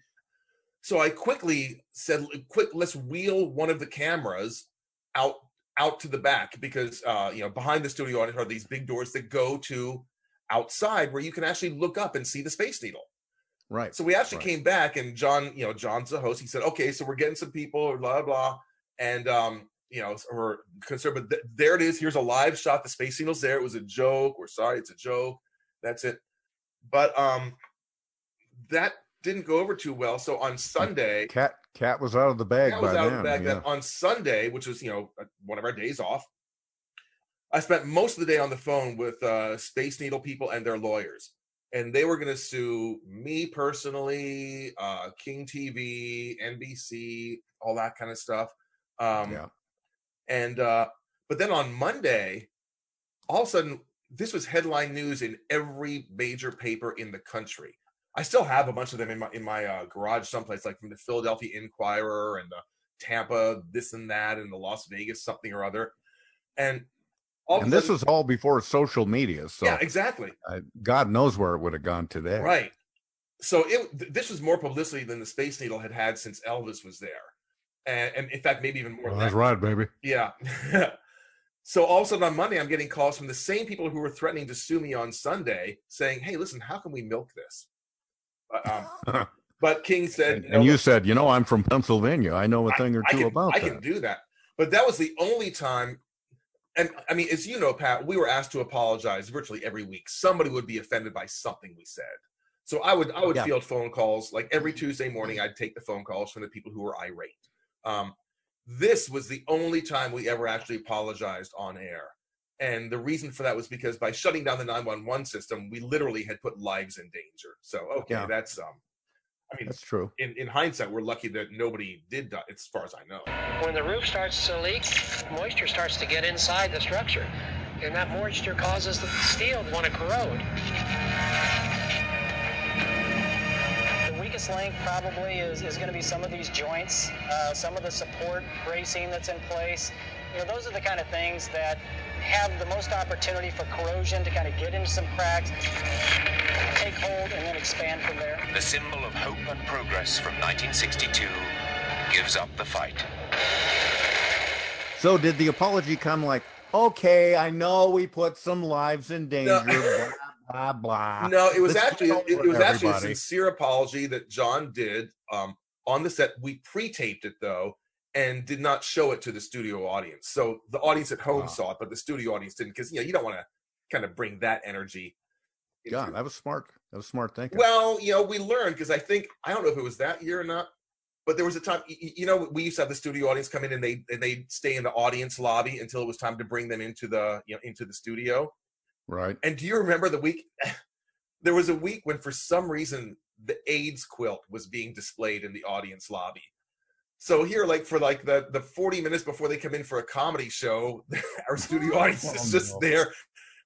So I quickly said, "Quick, let's wheel one of the cameras out out to the back because uh, you know behind the studio audience are these big doors that go to outside where you can actually look up and see the Space Needle." Right. So we actually right. came back, and John, you know, John's the host. He said, "Okay, so we're getting some people, blah blah," and um, you know, we're concerned, but th- there it is. Here's a live shot. The Space Needle's there. It was a joke. We're sorry, it's a joke. That's it. But um, that didn't go over too well. So on Sunday, Cat cat was out of the bag by was out then. of the bag. yeah. Then on Sunday, which was you know uh, one of our days off, I spent most of the day on the phone with uh, Space Needle people and their lawyers, and they were going to sue me personally, uh, King TV, NBC, all that kind of stuff. Um, Yeah. And uh, but then on Monday, all of a sudden, this was headline news in every major paper in the country. I still have a bunch of them in my in my uh, garage someplace, like from the Philadelphia Inquirer and the Tampa this and that, and the Las Vegas something or other. And all and this sudden- was all before social media, so yeah, exactly. uh, God knows where it would have gone today. Right. So it th- this was more publicity than the Space Needle had had since Elvis was there, and, and in fact, maybe even more. Well, that's that. right, baby. Yeah. so all of a sudden on Monday, I'm getting calls from the same people who were threatening to sue me on Sunday, saying, "Hey, listen, how can we milk this?" But, um, but King said, And "No, you said, you know, I'm from Pennsylvania. I know a thing or two can, about I that. I can do that. But that was the only time and I mean, as you know, Pat, we were asked to apologize virtually every week. Somebody would be offended by something we said. So I would I would Yeah. field phone calls like every Tuesday morning. I'd take the phone calls from the people who were irate. Um, this was the only time we ever actually apologized on air, and the reason for that was because by shutting down the nine one one system, we literally had put lives in danger. So okay, Yeah. that's um, I mean, That's true. in, in hindsight, we're lucky that nobody did die, as far as I know. When the roof starts to leak, moisture starts to get inside the structure. And that moisture causes the steel to want to corrode. The weakest link probably is, is going to be some of these joints, uh, some of the support bracing that's in place. You know, those are the kind of things that have the most opportunity for corrosion to kind of get into some cracks, take hold, and then expand from there. The symbol of hope and progress from 1962 gives up the fight. So did the apology come like, okay, I know we put some lives in danger, blah blah blah. No, it was Let's actually it, it was actually a sincere apology that John did um, on the set. We pre-taped it though, and did not show it to the studio audience. So the audience at home saw it, but the studio audience didn't, because you know you don't want to kind of bring that energy. God, that was smart. That was smart thinking. Well, you know, we learned because I think I don't know if it was that year or not, but there was a time. You know, we used to have the studio audience come in and they and they stay in the audience lobby until it was time to bring them into the you know into the studio. Right. And do you remember the week? there was a week when, for some reason, the AIDS quilt was being displayed in the audience lobby. So here, like for like the the forty minutes before they come in for a comedy show, our studio audience is Oh, just no. there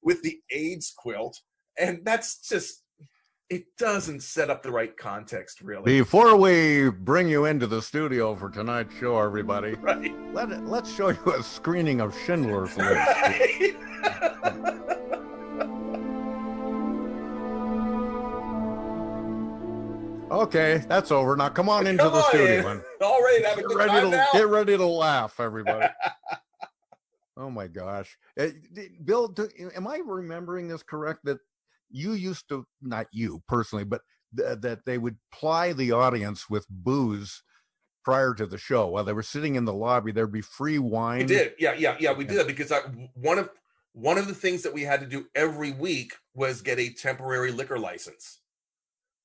with the AIDS quilt, and that's just it doesn't set up the right context, really. Before we bring you into the studio for tonight's show, everybody, right. let let's show you a screening of Schindler's List. Okay, that's over. Now come on into Come the on studio. in. All to have a Get good ready to now? get ready to laugh, everybody. oh my gosh, Uh, Bill, do, am I remembering this correct? That you used to, not you personally, but th- that they would ply the audience with booze prior to the show while they were sitting in the lobby. There'd be free wine. We did, yeah, yeah, yeah. We did that because I, one of one of the things that we had to do every week was get a temporary liquor license.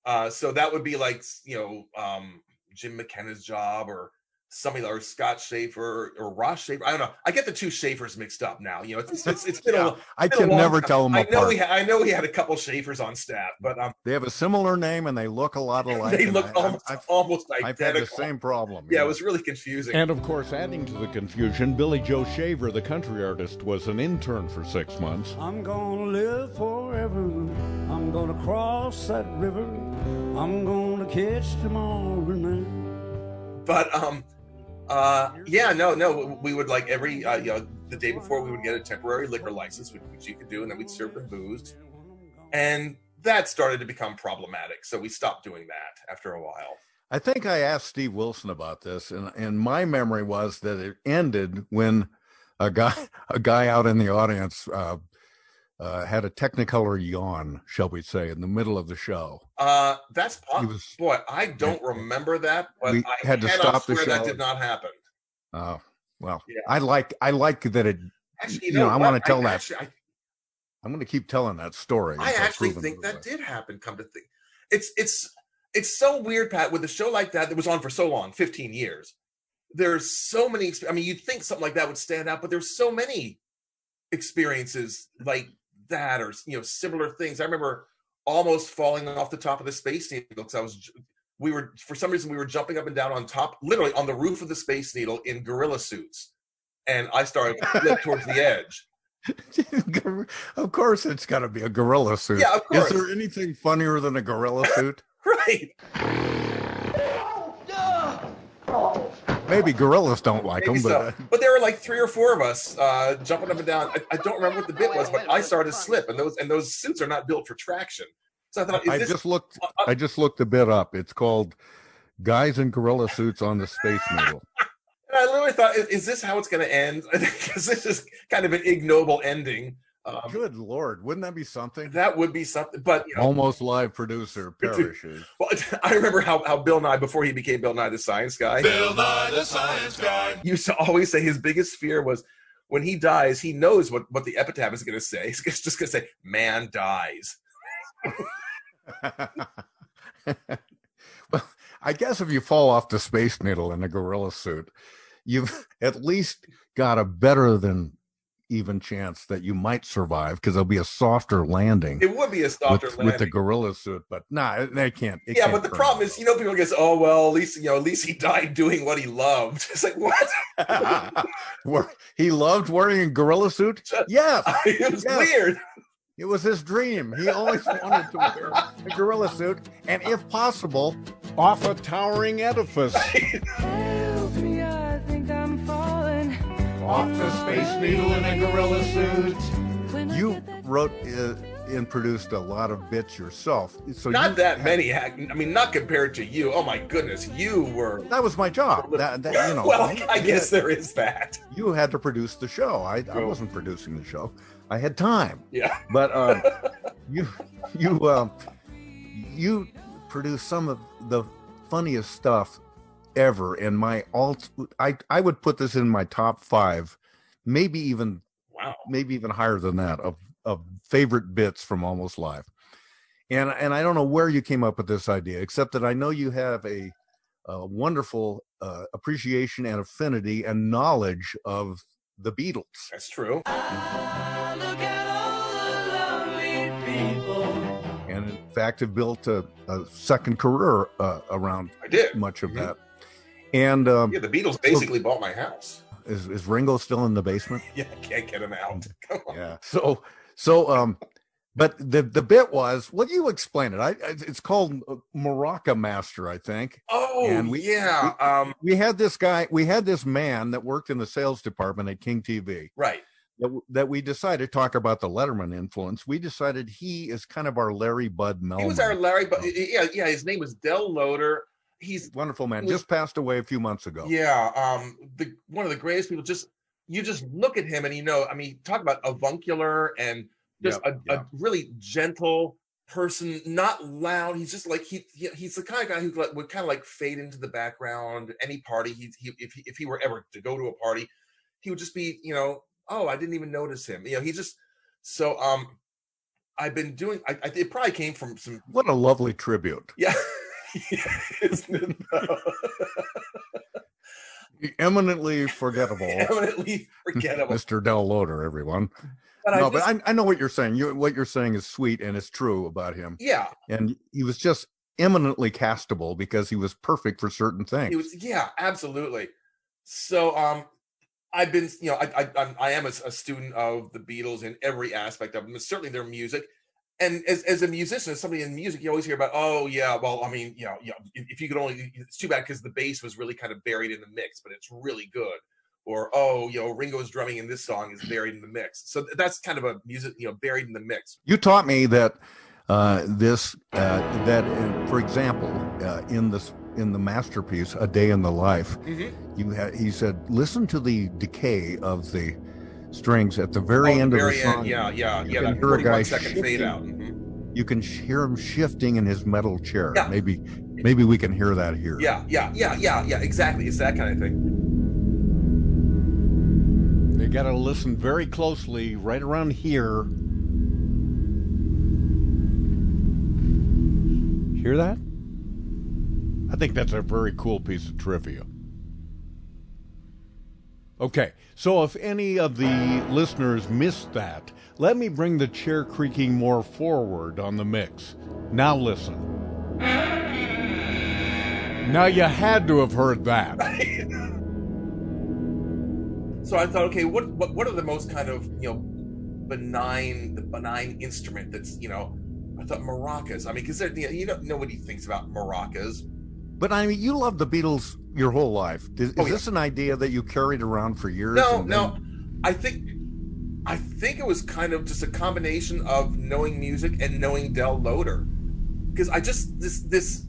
Uh, so that would be like you know um, Jim McKenna's job or somebody or Scott Schaefer or Ross Shafer. I don't know. I get the two Schaefers mixed up now. You know, it's it's, it's been Yeah, a I it's been a can long never time. them I know we apart. ha- I know we had a couple Schaefers on staff, but um, They have a similar name and they look a lot alike. they look I- almost I've, almost I've had the same problem. Yeah, it was really confusing. And And of course, adding to the confusion, Billy Joe Shaver, the country artist, was an intern for six months. I'm gonna live forever. I'm gonna cross that river. I'm gonna catch tomorrow night. but um uh yeah no no we would like every uh you know the day before we would get a temporary liquor license which, which you could do and then we'd serve them booze and that started to become problematic so we stopped doing that after a while I think I asked Steve Wilson about this, and, and my memory was that it ended when a guy a guy out in the audience uh, uh, had a Technicolor yawn, shall we say, in the middle of the show. uh that's possible. Was- boy i don't remember that but We i had to stop the swear that did not happen Uh, well, Yeah. I like I like that it. actually you know, know, I want to tell that. actually, I, I'm going to keep telling that story. I actually think that otherwise. did happen. Come to think, it's it's it's so weird, Pat. With a show like that that was on for so long, 15 years. There's so many. I mean, you'd think something like that would stand out, but there's so many experiences like that, or you know, similar things. I remember almost falling off the top of the space needle because I was. We were for some reason we were jumping up and down on top, literally on the roof of the space needle in gorilla suits, and I started to towards the edge. of course, it's got to be a gorilla suit. Yeah, of course. Is there anything funnier than a gorilla suit? right. Maybe gorillas don't like Maybe them, so. but uh, But there were like three or four of us uh, jumping up and down. I, I don't remember what the bit was, but I started to slip, and those and those suits are not built for traction. So I thought, is I this? just looked. I just looked a bit up. It's called "Guys in Gorilla Suits on the Space Needle." and I literally thought, is, is this how it's going to end? Because this is kind of an ignoble ending. Um, Good lord, wouldn't that be something? that would be something. But you know, Almost live producer perishes. well, I remember how, how Bill Nye, before he became Bill Nye the Science Guy, Bill Nye the Science Guy. used to always say his biggest fear was when he dies, he knows what what the epitaph is going to say. He's just going to say, "Man dies." well, I guess if you fall off the space needle in a gorilla suit, you've at least got a better than even chance that you might survive because there'll be a softer landing. It would be a softer with, landing with the gorilla suit, but nah, they can't. yeah, can't but the problem is, you know, people guess, "Oh well, at least you know, at least he died doing what he loved." It's like what? He loved wearing a gorilla suit. Yes, it was yes. weird. It was his dream. He always wanted to wear a gorilla suit, and if possible, off a towering edifice. Off the space needle in a gorilla suit. You wrote uh, and produced a lot of bits yourself, so not you that had- many. I mean, not compared to you. Oh my goodness, you were. That was my job. That, that, you know, well, you- I guess had- there is that. you had to produce the show. I, I wasn't producing the show. I had time. Yeah. But um, you you um, you produced some of the funniest stuff ever, and my alt I I would put this in my top five, maybe even wow, maybe even higher than that of of favorite bits from Almost Live. And and I don't know where you came up with this idea, except that I know you have a, a wonderful uh, appreciation and affinity and knowledge of the Beatles. That's true. and in fact have built a, a second career uh, around I did. much of that. And um, Yeah, the Beatles basically bought my house. is, is Ringo still in the basement? Yeah, I can't get him out. Come on. Yeah. So so um, but the the bit was well, you explain it. I it's called uh, Maraca Master, I think. Oh, And we- yeah. um, We had this guy. We had this man that worked in the sales department at King TV. right. That, that we decided to talk about the Letterman influence. We decided he is kind of our Larry Bud Melman. He was our Larry, but yeah, yeah. His name was Del Loader. He's wonderful man. was- Just passed away a few months ago. Yeah, um, the one of the greatest people. Just you just look at him and you know. I mean, talk about avuncular and just Yep, a, a really gentle person, not loud. He's just like he, he he's the kind of guy who would kind of like fade into the background. Any party, he, he if he, if he were ever to go to a party, he would just be you know. Oh, I didn't even notice him. You know, he just so um. I've been doing. I, I it probably came from some. What a lovely tribute. Yeah, isn't it? though? Eminently forgettable. Eminently forgettable. Mr. Del Loader, everyone. But I no, but I, I know what you're saying. You what you're saying is sweet and it's true about him. Yeah. And he was just eminently castable because he was perfect for certain things. Was yeah, absolutely. So um I've been you know I I I'm, I am a, a student of the Beatles in every aspect of them, certainly their music. And as, as a musician, as somebody in music, you always hear about, oh yeah, well, I mean, you know, you know, if, you could only, it's too bad because the bass was really kind of buried in the mix, but it's really good. Or oh, you know, Ringo's drumming in this song is buried in the mix. So that's kind of a music, you know, buried in the mix. You taught me that uh, this uh, that uh, for example uh, in this in the masterpiece A Day in the Life, Mhm. you had he said listen to the decay of the strings at the very Oh, the end of very the song. end, yeah, yeah, You yeah, can that hear a guy 41 second fade out. Mhm. You can hear him shifting in his metal chair. Yeah. Maybe maybe we can hear that here. Yeah, yeah, yeah, yeah, yeah, exactly. It's that kind of thing. They got to listen very closely right around here. Hear that? I think that's a very cool piece of trivia. Okay, so if any of the listeners missed that, let me bring the chair creaking more forward on the mix. Now listen. Now you had to have heard that. So I thought, okay, what what what are the most kind of you know benign the benign instrument that's you know I thought maracas. I mean, because you know, you know nobody thinks about maracas. But I mean, you love the Beatles your whole life. Is, is Oh, yeah. this an idea that you carried around for years? No, and no. I think I think it was kind of just a combination of knowing music and knowing Del Loader. Because I just this this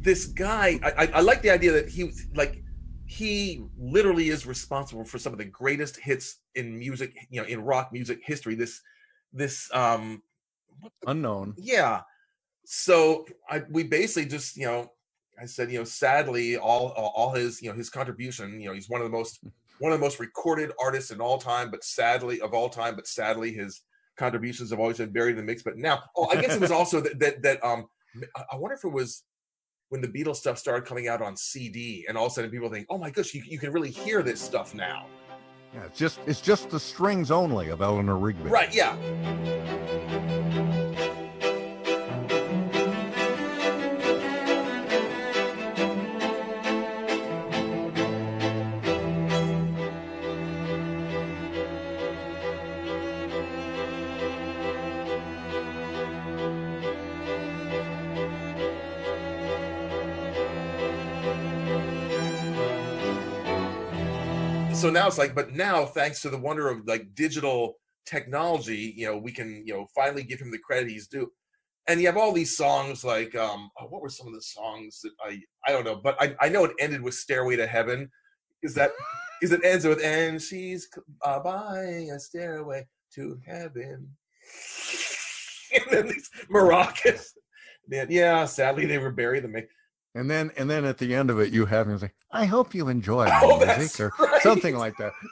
this guy I, I I like the idea that he was like he literally is responsible for some of the greatest hits in music, you know, in rock music history. This this um unknown. yeah. So I we basically just, you know, I said, you know, sadly all all his, you know, his contribution, you know, he's one of the most one of the most recorded artists in all time, but sadly of all time, but sadly his contributions have always been buried in the mix. But now, oh, I guess it was also that that, that um, I- I wonder if it was when the Beatles stuff started coming out on CD, and all of a sudden people think, oh my gosh, you, you can really hear this stuff now. Yeah, it's just it's just the strings only of Eleanor Rigby. Right? Yeah. Now it's like but now thanks to the wonder of like digital technology you know we can you know finally give him the credit he's due. And you have all these songs like um oh, what were some of the songs that i i don't know but i, I know it ended with stairway to heaven. Is that is it ends with and she's uh, buying a stairway to heaven. And then these maracas. Then, yeah sadly they were buried in the And then and then at the end of it, you have him say, "I hope you enjoyed Oh, music," that's or right. something like that.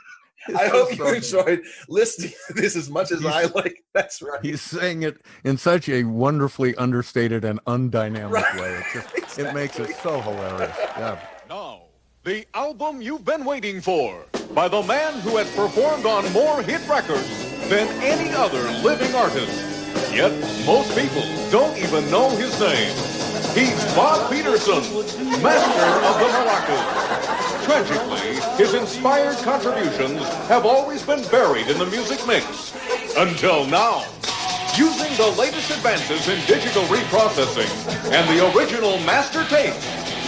I hope just you so- enjoyed listening to this as much as I like. That's right. He's saying it in such a wonderfully understated and undynamic way. It just it makes it so hilarious. Yeah. Now, the album you've been waiting for by the man who has performed on more hit records than any other living artist. Yet, most people don't even know his name. He's Bob Peterson, master of the maracas. Tragically, his inspired contributions have always been buried in the music mix. Until now. Using the latest advances in digital reprocessing and the original master tape,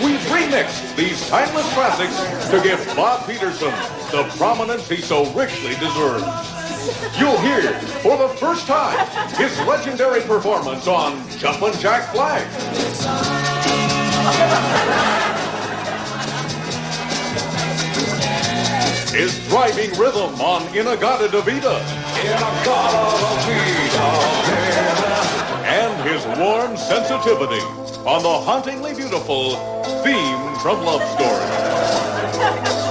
we've remixed these timeless classics to give Bob Peterson the prominence he so richly deserves. You'll hear, for the first time, his legendary performance on Jumpin' Jack Flash. His driving rhythm on In-A-Gadda-Da-Vida. And his warm sensitivity on the hauntingly beautiful theme from Love Story.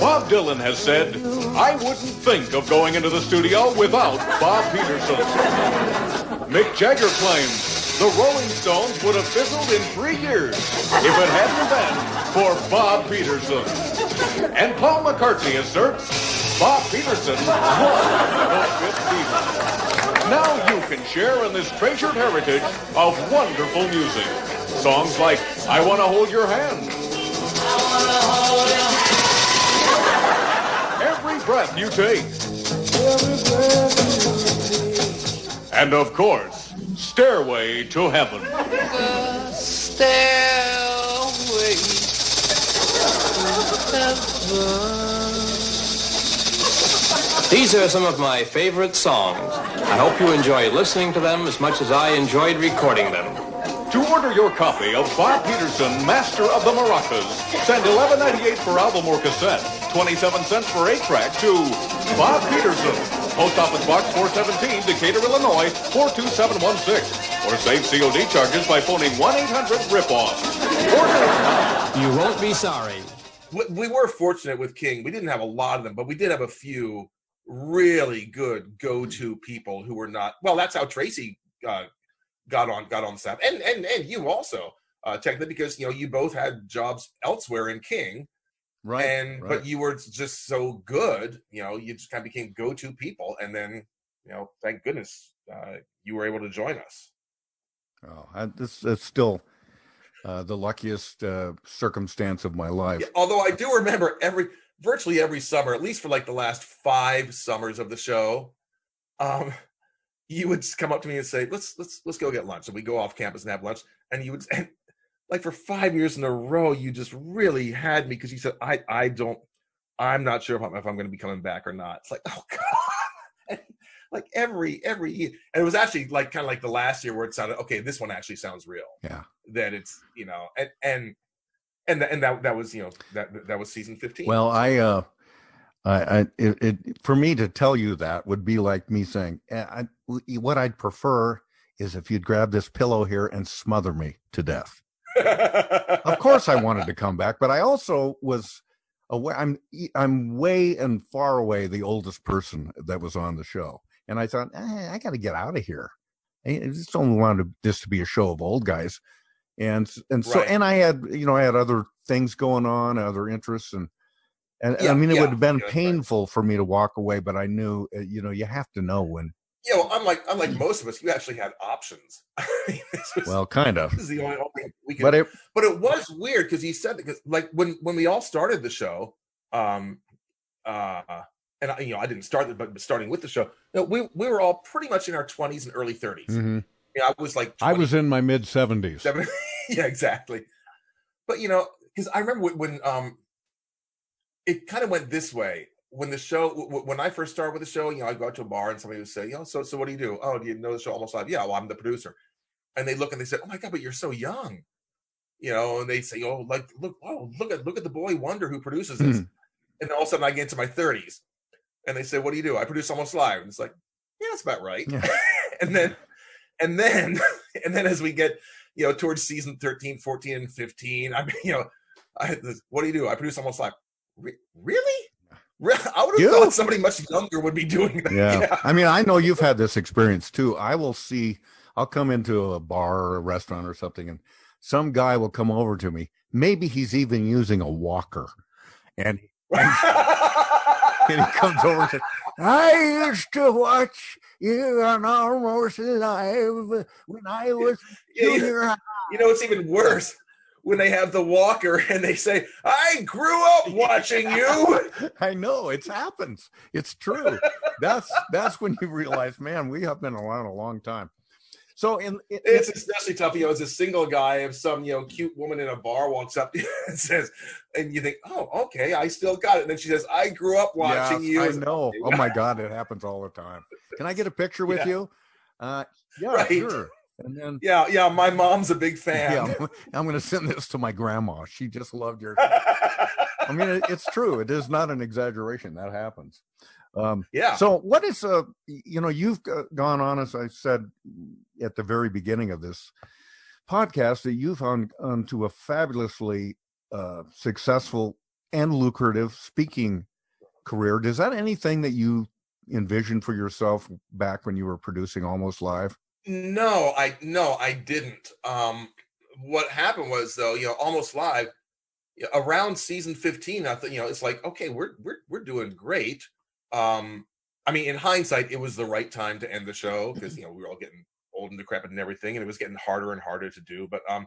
Bob Dylan has said, I wouldn't think of going into the studio without Bob Peterson. Mick Jagger claims the Rolling Stones would have fizzled in three years if it hadn't been for Bob Peterson. And Paul McCartney asserts Bob Peterson was the fifth. Now you can share in this treasured heritage of wonderful music. Songs like I Want to Hold Your Hand, Breath You Take, and of course, Stairway to Heaven. These are some of my favorite songs. I hope you enjoy listening to them as much as I enjoyed recording them. To order your copy of Bob Peterson, Master of the Maracas, send $11.98 for album or cassette, 27 cents for 8-track to Bob Peterson, Post Office Box 417, Decatur, Illinois, 42716. Or save COD charges by phoning 1-800-RIP-OFF. Order You won't be sorry. we, we were fortunate with King. We didn't have a lot of them, but we did have a few really good go-to people who were not. Well, that's how Tracey uh, got on got on the staff, and and and you also uh, technically because you know you both had jobs elsewhere in King, right? And right. but you were just so good, you know, you just kind of became go-to people, and then you know, thank goodness uh, you were able to join us. Oh, I, this is still uh, the luckiest uh, circumstance of my life. Yeah, although I do remember every virtually every summer, at least for like the last five summers of the show, um, you would come up to me and say, "Let's let's let's go get lunch," and we go off campus and have lunch. And you would, and like for five years in a row, you just really had me because you said, "I I don't, I'm not sure if I'm, if I'm going to be coming back or not." It's like, oh god, and like every every year, and it was actually like kind of like the last year where it sounded okay. This one actually sounds real Yeah. that it's you know and and and that, and that that was you know that that was season 15 Well, I, uh, I, I it, it, for me to tell you that would be like me saying, eh, I, what I'd prefer is if you'd grab this pillow here and smother me to death. of course, I wanted to come back, but I also was, away. I'm I'm way and far away the oldest person that was on the show, and I thought eh, I got to get out of here. I I just don't want to, this to be a show of old guys, and and so Right. and I had you know I had other things going on, other interests, and and Yeah, I mean it yeah, would have been yeah, right. painful for me to walk away, but I knew uh, you know you have to know when. you know, unlike unlike most of us, you actually had options. I mean, was, Well, kind of. This is the only, only we could, But it- but it was weird because he said because like when when we all started the show, um, uh, and I, you know I didn't start it, but starting with the show, you know, we we were all pretty much in our twenties and early 30s. Mhm. Yeah, I was like I was in my mid seventies. Yeah, exactly. But you know, because I remember when, when um, it kind of went this way when the show when I first started with the show. You know, I go out to a bar and somebody would say, you know, so so what do you do? Oh, do you know the show almost live? Yeah, well, I'm the producer. And they look and they say, oh my god, but you're so young. You know, and they say, oh, like look, oh, look at look at the boy wonder who produces this. Hmm. And all of a sudden, I get into my 30s, and they say, what do you do? I produce almost live. And it's like, yeah, that's about right. and then and then and then as we get you know towards season 13 14 and 15 i mean you know i what do you do i produce almost like "Re- really Re- i would have You? thought somebody much younger would be doing that yeah. I mean, I know you've had this experience too. I will see, I'll come into a bar or a restaurant or something, and some guy will come over to me. Maybe he's even using a walker. And, and, and he comes over and says, I used to watch you on Almost Live when I was Yeah, you- junior high. you know it's even worse when they have the walker and they say i grew up watching you I know it happens. It's true. That's that's when you realize, man, we have been around a long time. So in, in it's especially tough you know as a single guy if some you know cute woman in a bar walks up to you and says and you think oh okay i still got it and then she says i grew up watching Yes, you I know. Oh my God, it happens all the time. Can I get a picture with Yeah. you? Uh, yeah, Right. sure. And then yeah yeah my mom's a big fan yeah, I'm, I'm going to send this to my grandma. She just loved your. I mean, it, it's true. It is not an exaggeration. That happens. Um, Yeah. So, what is a? you know, you've gone on as I said at the very beginning of this podcast that you've on onto a fabulously uh, successful and lucrative speaking career. Does that anything that you envisioned for yourself back when you were producing Almost Live? No, I no, I didn't. Um, what happened was though, you know, almost live around season fifteen. I thought, you know, it's like okay, we're we're we're doing great. Um, I mean, in hindsight, it was the right time to end the show because you know we were all getting old and decrepit and everything, and it was getting harder and harder to do. But um,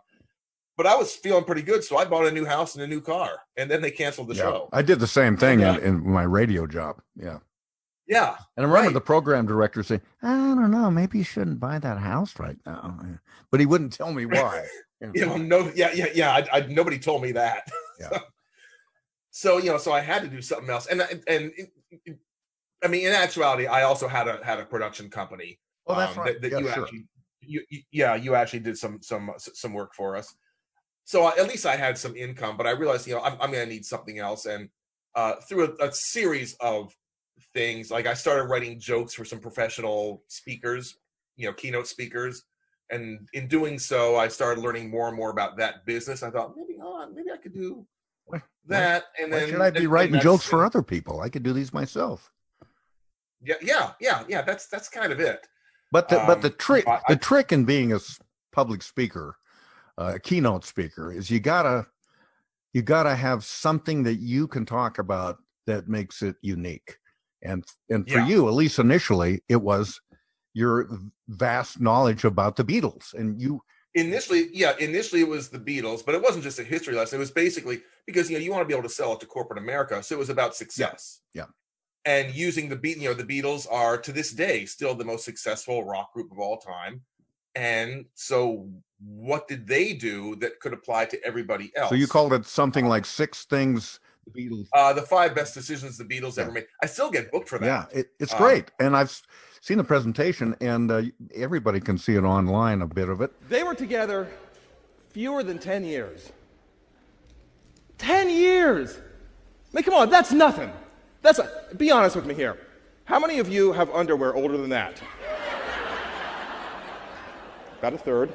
but I was feeling pretty good, so I bought a new house and a new car, and then they canceled the show. I did the same thing Yeah. in, in my radio job. Yeah. Yeah, And I remember the program director saying, I don't know, maybe you shouldn't buy that house right now. But he wouldn't tell me why. you know, no, yeah, yeah, yeah. I, I, nobody told me that. Yeah. so you know, so I had to do something else, and and, and it- I mean, in actuality, I also had a had a production company. Oh, that's um, right. That, that Yeah, you sure. actually, you, you- yeah, you actually did some some some work for us. So I- at least I had some income, but I realized, you know, I'm I'm going to need something else, and uh, through a, a series of things, like I started writing jokes for some professional speakers, you know, keynote speakers, and in doing so, I started learning more and more about that business. I thought maybe, oh, maybe I could do that, and Why then should I be and- and writing that's- jokes for other people? I could do these myself. Yeah, yeah, yeah, yeah. That's that's kind of it. But the, but the Um, trick I- the trick in being a public speaker, uh, a keynote speaker, is you gotta you gotta have something that you can talk about that makes it unique. And and for Yeah. you, at least initially, it was your vast knowledge about the Beatles, and you initially yeah initially it was the beatles but it wasn't just a history lesson it was basically because you know you want to be able to sell it to corporate america so it was about success yeah. and using the beat you know the beatles are to this day still the most successful rock group of all time and so what did they do that could apply to everybody else so you called it something um, like six things the Beatles. uh the five best decisions the beatles ever made i still get booked for that Yeah, it, it's Um, great, and I've seen the presentation, and uh, everybody can see it online. A bit of it. They were together fewer than 10 years. 10 years! I mean, come on, that's nothing. That's a, be honest with me here. How many of you have underwear older than that? About a third.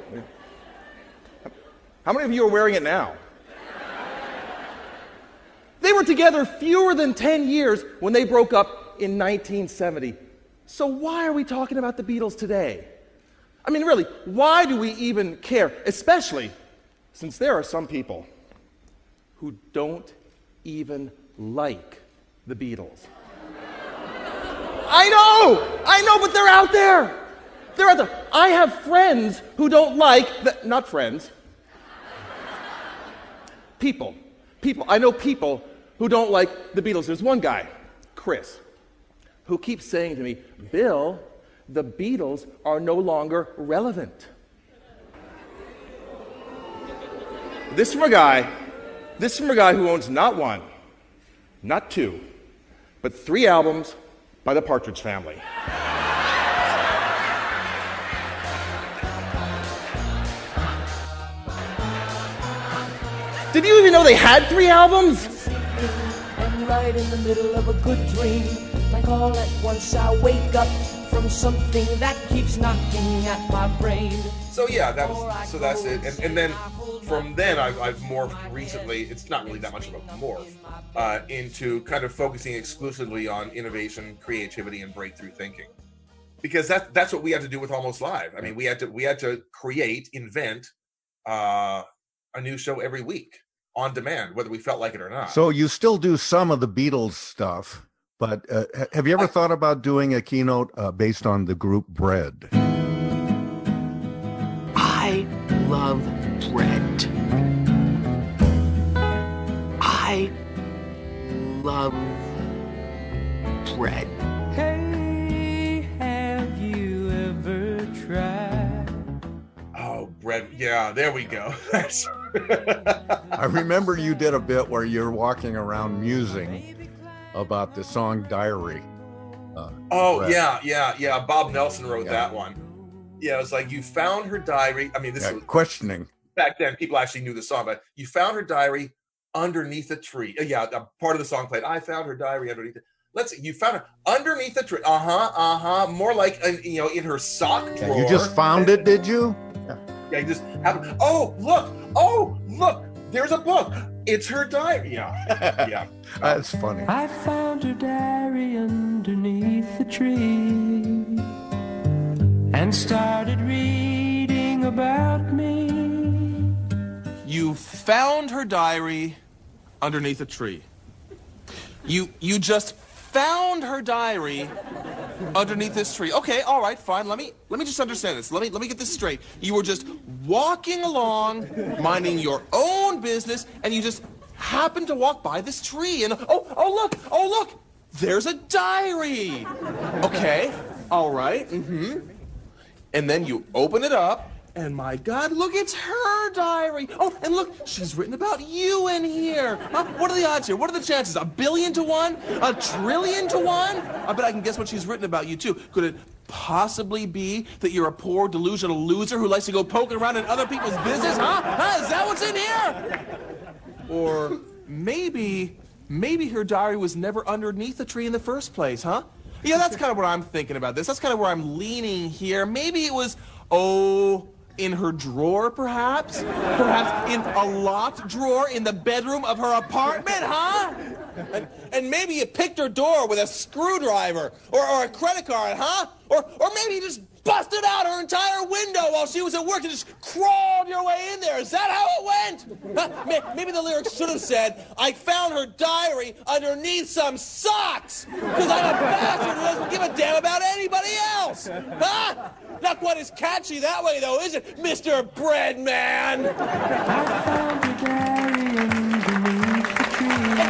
How many of you are wearing it now? They were together fewer than 10 years when they broke up in 1970. So why are we talking about the Beatles today? I mean, really, why do we even care? Especially since there are some people who don't even like the Beatles. I know! I know, but they're out there! They're out there. I have friends who don't like the, not friends. People. People. I know people who don't like the Beatles. There's one guy, Chris, who keeps saying to me, Bill, the Beatles are no longer relevant. This from a guy, this from a guy who owns not one, not two, but three albums by the Partridge Family. Did you even know they had three albums? Right in the middle of a good dream, like all at once I wake up from something that keeps knocking at my brain. So yeah, that was so that's it. And, and then from then I've, I've morphed recently. It's not really that much of a morph uh, into kind of focusing exclusively on innovation, creativity, and breakthrough thinking. Because that's that's what we had to do with Almost Live. I mean, we had to we had to create, invent uh, a new show every week on demand, whether we felt like it or not. So you still do some of the Beatles stuff, but uh, have you ever thought about doing a keynote uh, based on the group Bread? I love bread. I love bread. Hey, have you ever tried? Oh, Brett. Yeah, there we go. That's- I remember you did a bit where you're walking around musing about the song Diary. Uh, Oh Brett. yeah, yeah, yeah. Bob Nelson wrote Yeah. that one. Yeah, it was like you found her diary. I mean, this Yeah, was questioning. back then. People actually knew the song, but you found her diary underneath a tree. Uh, Yeah, part of the song played. I found her diary underneath. It. Let's see. You found her underneath a tree. Uh huh. Uh huh. More like uh, you know in her sock Yeah, drawer. you just found it, did you? Yeah, yeah you just have. Oh look! Oh look! There's a book. It's her diary. Yeah, yeah. That's funny. I found her diary underneath the tree and started reading about me. You found her diary underneath a tree. You you just found her diary underneath this tree. Okay, all right, fine. Let me let me just understand this. Let me let me get this straight. You were just walking along, minding your own business, and you just happened to walk by this tree and oh oh look, oh look, there's a diary. Okay, all right, mm-hmm. And then you open it up, and my God, look, it's her diary. Oh, and look, she's written about you in here. Huh? What are the odds here? What are the chances? A billion to one? A trillion to one? I bet I can guess what she's written about you, too. Could it possibly be that you're a poor, delusional loser who likes to go poking around in other people's business? Huh? Huh? Is that what's in here? Or maybe, maybe her diary was never underneath the tree in the first place, huh? Yeah, that's kind of what I'm thinking about this. That's kind of where I'm leaning here. Maybe it was, oh, in her drawer, perhaps? Perhaps in a locked drawer in the bedroom of her apartment, huh? And, and maybe you picked her door with a screwdriver or, or a credit card, huh? Or, or maybe you just busted out her entire window while she was at work and just crawled your way in there. Is that how it went? Maybe the lyrics should have said, I found her diary underneath some socks because I'm a bastard who doesn't give a damn about anybody else. Huh? Not quite as catchy that way, though, is it, Mr. Breadman?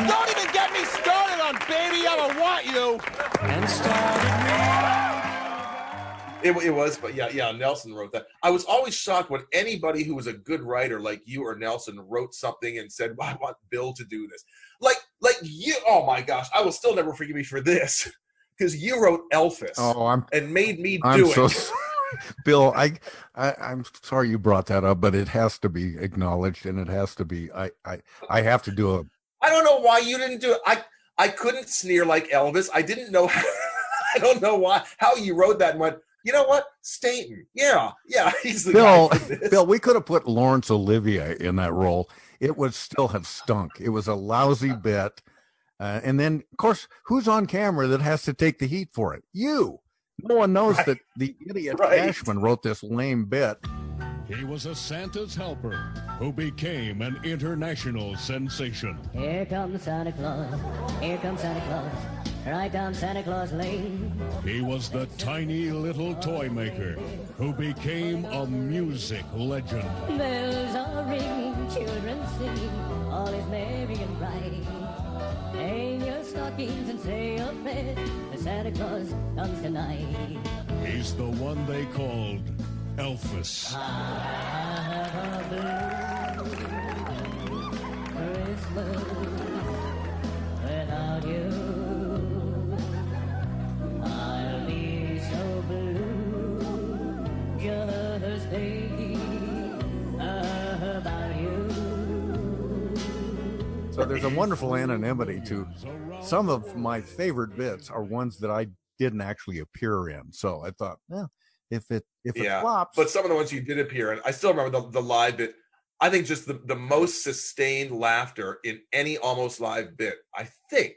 Don't even get me started on Baby, I'ma Want You. And started It, it was, but yeah, yeah. Nelson wrote that. I was always shocked when anybody who was a good writer like you or Nelson wrote something and said, well, "I want Bill to do this." Like, like you. Oh my gosh, I will still never forgive me for this because you wrote Elvis Oh, I'm and made me I'm do so it. sorry. Bill, I, I I'm sorry you brought that up, but it has to be acknowledged and it has to be I I I have to do a I don't know why you didn't do it. I I couldn't sneer like Elvis. I didn't know. How, I don't know why how you wrote that and went. You know what? Stainton. Yeah, yeah. He's the Bill, guy. for this. Bill, we could have put Laurence Olivier in that role. It would still have stunk. It was a lousy bit. Uh, and then, of course, who's on camera that has to take the heat for it? You. No one knows that the idiot Right. Cashman wrote this lame bit. He was a Santa's helper who became an international sensation. Here comes Santa Claus. Here comes Santa Claus. Right down Santa Claus Lane. He was the tiny little toy maker who became a music legend. Bells are ringing, children singing. All is merry and bright. Hang your stockings and say a prayer. Santa Claus comes tonight. He's the one they called Elvis. Christmas without you. So there's a wonderful anonymity to some of my favorite bits are ones that I didn't actually appear in. So I thought, well, if it if it yeah, flops, but some of the ones you did appear in, I still remember the, the live bit. I think just the, the most sustained laughter in any almost live bit, I think,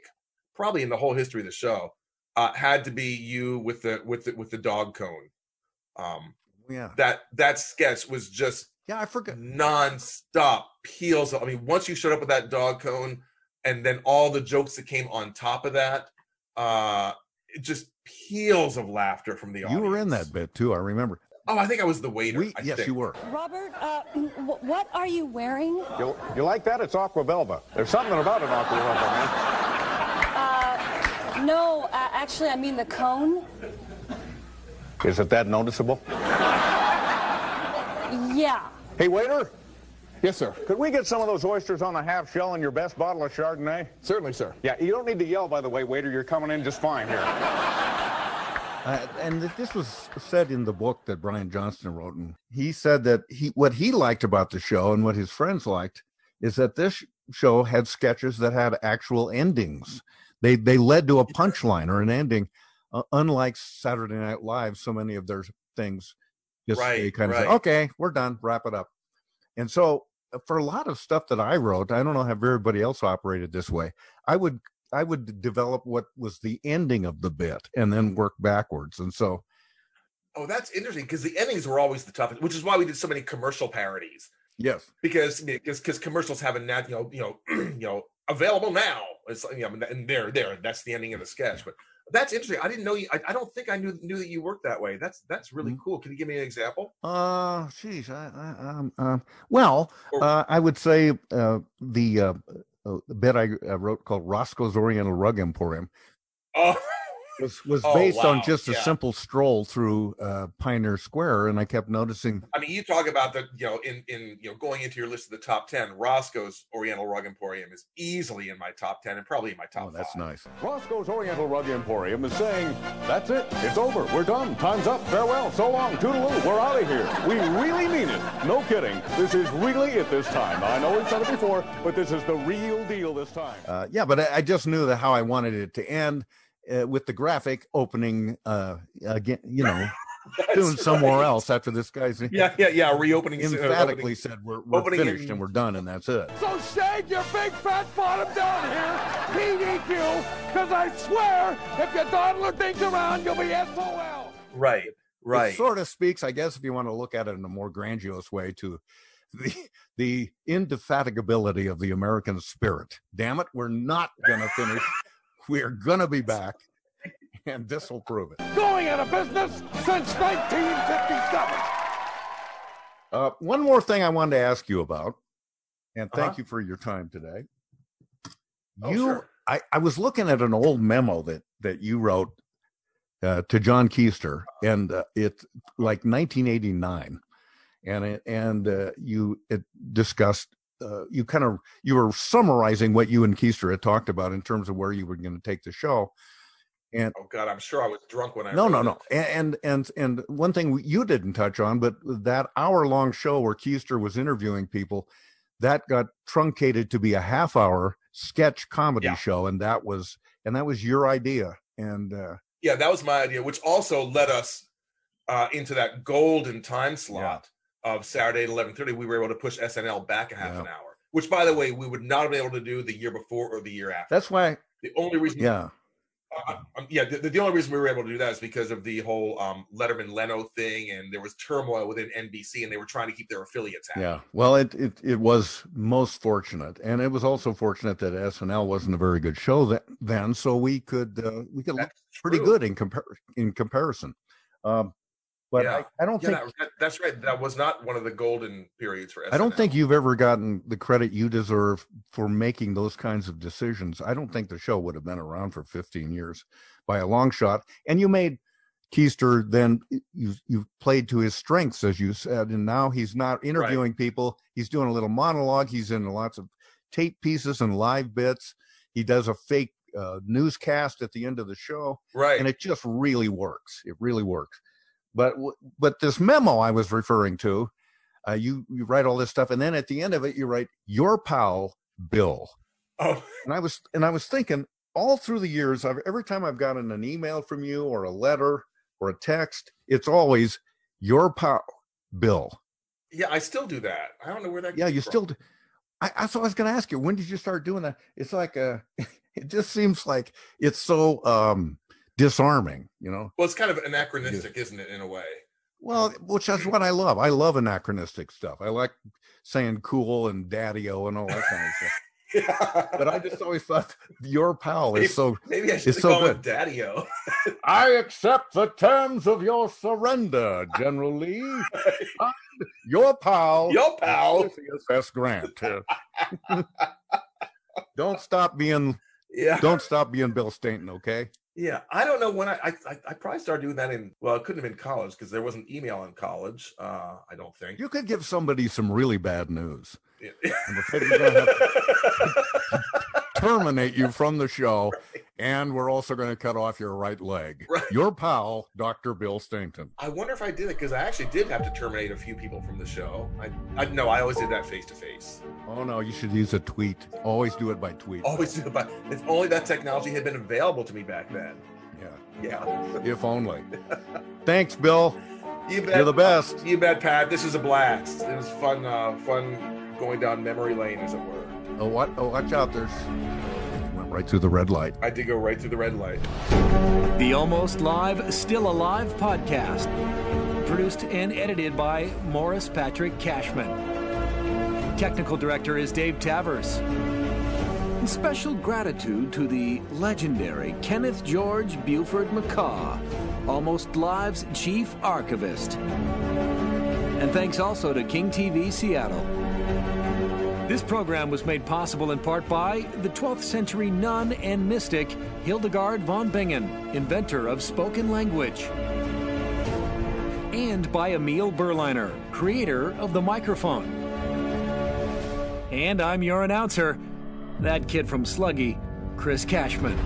probably in the whole history of the show, uh, had to be you with the with the with the dog cone. Um, yeah, that that sketch was just yeah, I forgot nonstop peels. I mean, once you showed up with that dog cone, and then all the jokes that came on top of that, uh, it just peals of laughter from the audience. you were in that bit too. I remember. Oh, I think I was the waiter. We, yes, think. you were. Robert, uh, wh- what are you wearing? You, you like that? It's aqua Aquabelva. There's something about an Aqua Velva, man. Uh, no, uh, actually, I mean the cone. Is it that noticeable? Yeah. Hey, waiter. Yes, sir. Could we get some of those oysters on a half shell and your best bottle of Chardonnay? Certainly, sir. Yeah, you don't need to yell, by the way, waiter. You're coming in just fine here. Uh, and this was said in the book that Brian Johnston wrote, and he said that he what he liked about the show and what his friends liked is that this show had sketches that had actual endings. They they led to a punchline or an ending, uh, unlike Saturday Night Live. So many of their things just they Right, kind of say, right. "Okay, we're done, wrap it up." And so, uh, for a lot of stuff that I wrote, I don't know how everybody else operated this way. I would I would develop what was the ending of the bit and then work backwards. And so, Oh, that's interesting because the endings were always the toughest, which is why we did so many commercial parodies. yes, Because because because commercials have a nat you know you know you know available now. It's you know and there there that's the ending of the sketch. But that's interesting. I didn't know you. I, I don't think I knew knew that you worked that way. That's that's really cool. Can you give me an example? Uh, geez, I, I, um, uh, well, uh, I would say uh, the uh, uh, bit I uh, wrote called Roscoe's Oriental Rug Emporium Oh, was was Oh, based on wow, just a yeah. simple stroll through uh, Pioneer Square, and I kept noticing. I mean, you talk about the you know in in you know going into your list of the top ten. Roscoe's Oriental Rug Emporium is easily in my top ten and probably in my top. Oh, that's nice. Roscoe's Oriental Rug Emporium is saying, that's it, it's over, we're done, time's up, farewell, so long, toodaloo, we're out of here. We really mean it. No kidding. This is really it this time. I know we've said it before, but this is the real deal this time. Uh, yeah, but I, I just knew that how I wanted it to end uh, with the graphic opening uh, again. You know, doing somewhere right. else after this guy's Yeah, yeah, yeah. Reopening. uh, emphatically opening- said we're, we're opening finished in- and we're done and that's it. So shave your big fat bottom down here, PDQ, because I swear, if your dawdler things around, you'll be SOL. Right, right. It sort of speaks, I guess, if you want to look at it in a more grandiose way, to the the indefatigability of the American spirit. Damn it, we're not gonna finish. We are gonna be back, and this will prove it. Going out of business since 1957. Uh, one more thing I wanted to ask you about, and thank Uh-huh. you for your time today. Oh, you, sure. I, I was looking at an old memo that that you wrote uh, to John Keister, and uh, it's like 1989, and it, and uh, you it discussed. Uh, you kind of you were summarizing what you and Keister had talked about in terms of where you were going to take the show, and Oh God, I'm sure I was drunk when I. no, no, no. And and and one thing you didn't touch on, but that hour long show where Keister was interviewing people, that got truncated to be a half hour sketch comedy show, and that was and that was your idea. And uh, Yeah, that was my idea, which also led us uh, into that golden time slot of Saturday at 11:30, we were able to push SNL back a half an hour. Which, by the way, we would not have been able to do the year before or the year after. That's why. The only reason, Yeah. uh, um, yeah, the, the only reason we were able to do that is because of the whole um, Letterman Leno thing, and there was turmoil within NBC, and they were trying to keep their affiliates happy. Yeah. Well, it, it it was most fortunate, and it was also fortunate that SNL wasn't a very good show that, then, so we could uh, we could look pretty true. good in compar- in comparison. Um, but yeah. I, I don't Yeah, think that- that- that's right. That was not one of the golden periods for SNL. I don't think you've ever gotten the credit you deserve for making those kinds of decisions. I don't think the show would have been around for 15 years by a long shot. And you made Keister then you you played to his strengths, as you said, and now he's not interviewing people. He's doing a little monologue. He's in lots of tape pieces and live bits. He does a fake uh, newscast at the end of the show, right? And it just really works. It really works. But but this memo I was referring to, uh, you you write all this stuff, and then at the end of it, you write your pal Bill. Oh, and I was and I was thinking all through the years, I've, every time I've gotten an email from you or a letter or a text, it's always your pal Bill. Yeah, I still do that. I don't know where that. Yeah, you from. still. Do, I, I so I was going to ask you, when did you start doing that? It's like a, it just seems like it's so um disarming, you know. Well, it's kind of anachronistic, isn't it, in a way? Well, which is what I love. I love anachronistic stuff. I like saying cool and daddy-o and all that kind of stuff. But I just always thought your pal is so maybe I should so call good. Daddy-O. I accept the terms of your surrender, General Lee. Your pal. Your pal. S. Grant. don't stop being Yeah. don't stop being Bill Stainton, okay? Yeah, I don't know when I I, I, probably started doing that in well, it couldn't have been college because there wasn't email in college. Uh, I don't think. You could give somebody some really bad news. I'm afraid we're gonna have to terminate you from the show, and we're also going to cut off your right leg. Your pal, Dr. Bill Stainton. I wonder if I did it because I actually did have to terminate a few people from the show. I, I no, I always did that face to face. Oh no, you should use a tweet. Always do it by tweet. Always do it, but if only that technology had been available to me back then. Yeah. Yeah. If only. Thanks, Bill. You bet. You're the best. You bet, Pat. This is a blast. It was fun, uh, fun going down memory lane, as it were. Oh what? Oh, watch out! There's went right through the red light. I did go right through the red light. The Almost Live, Still Alive podcast. Produced and edited by Morris Patrick Cashman. Technical director is Dave Tavers. And special gratitude to the legendary Kenneth George Buford McCaw, Almost Live's chief archivist. And thanks also to King TV Seattle. This program was made possible in part by the 12th century nun and mystic Hildegard von Bingen, inventor of spoken language. And by Emil Berliner, creator of the microphone. And I'm your announcer, that kid from Sluggy, Chris Cashman.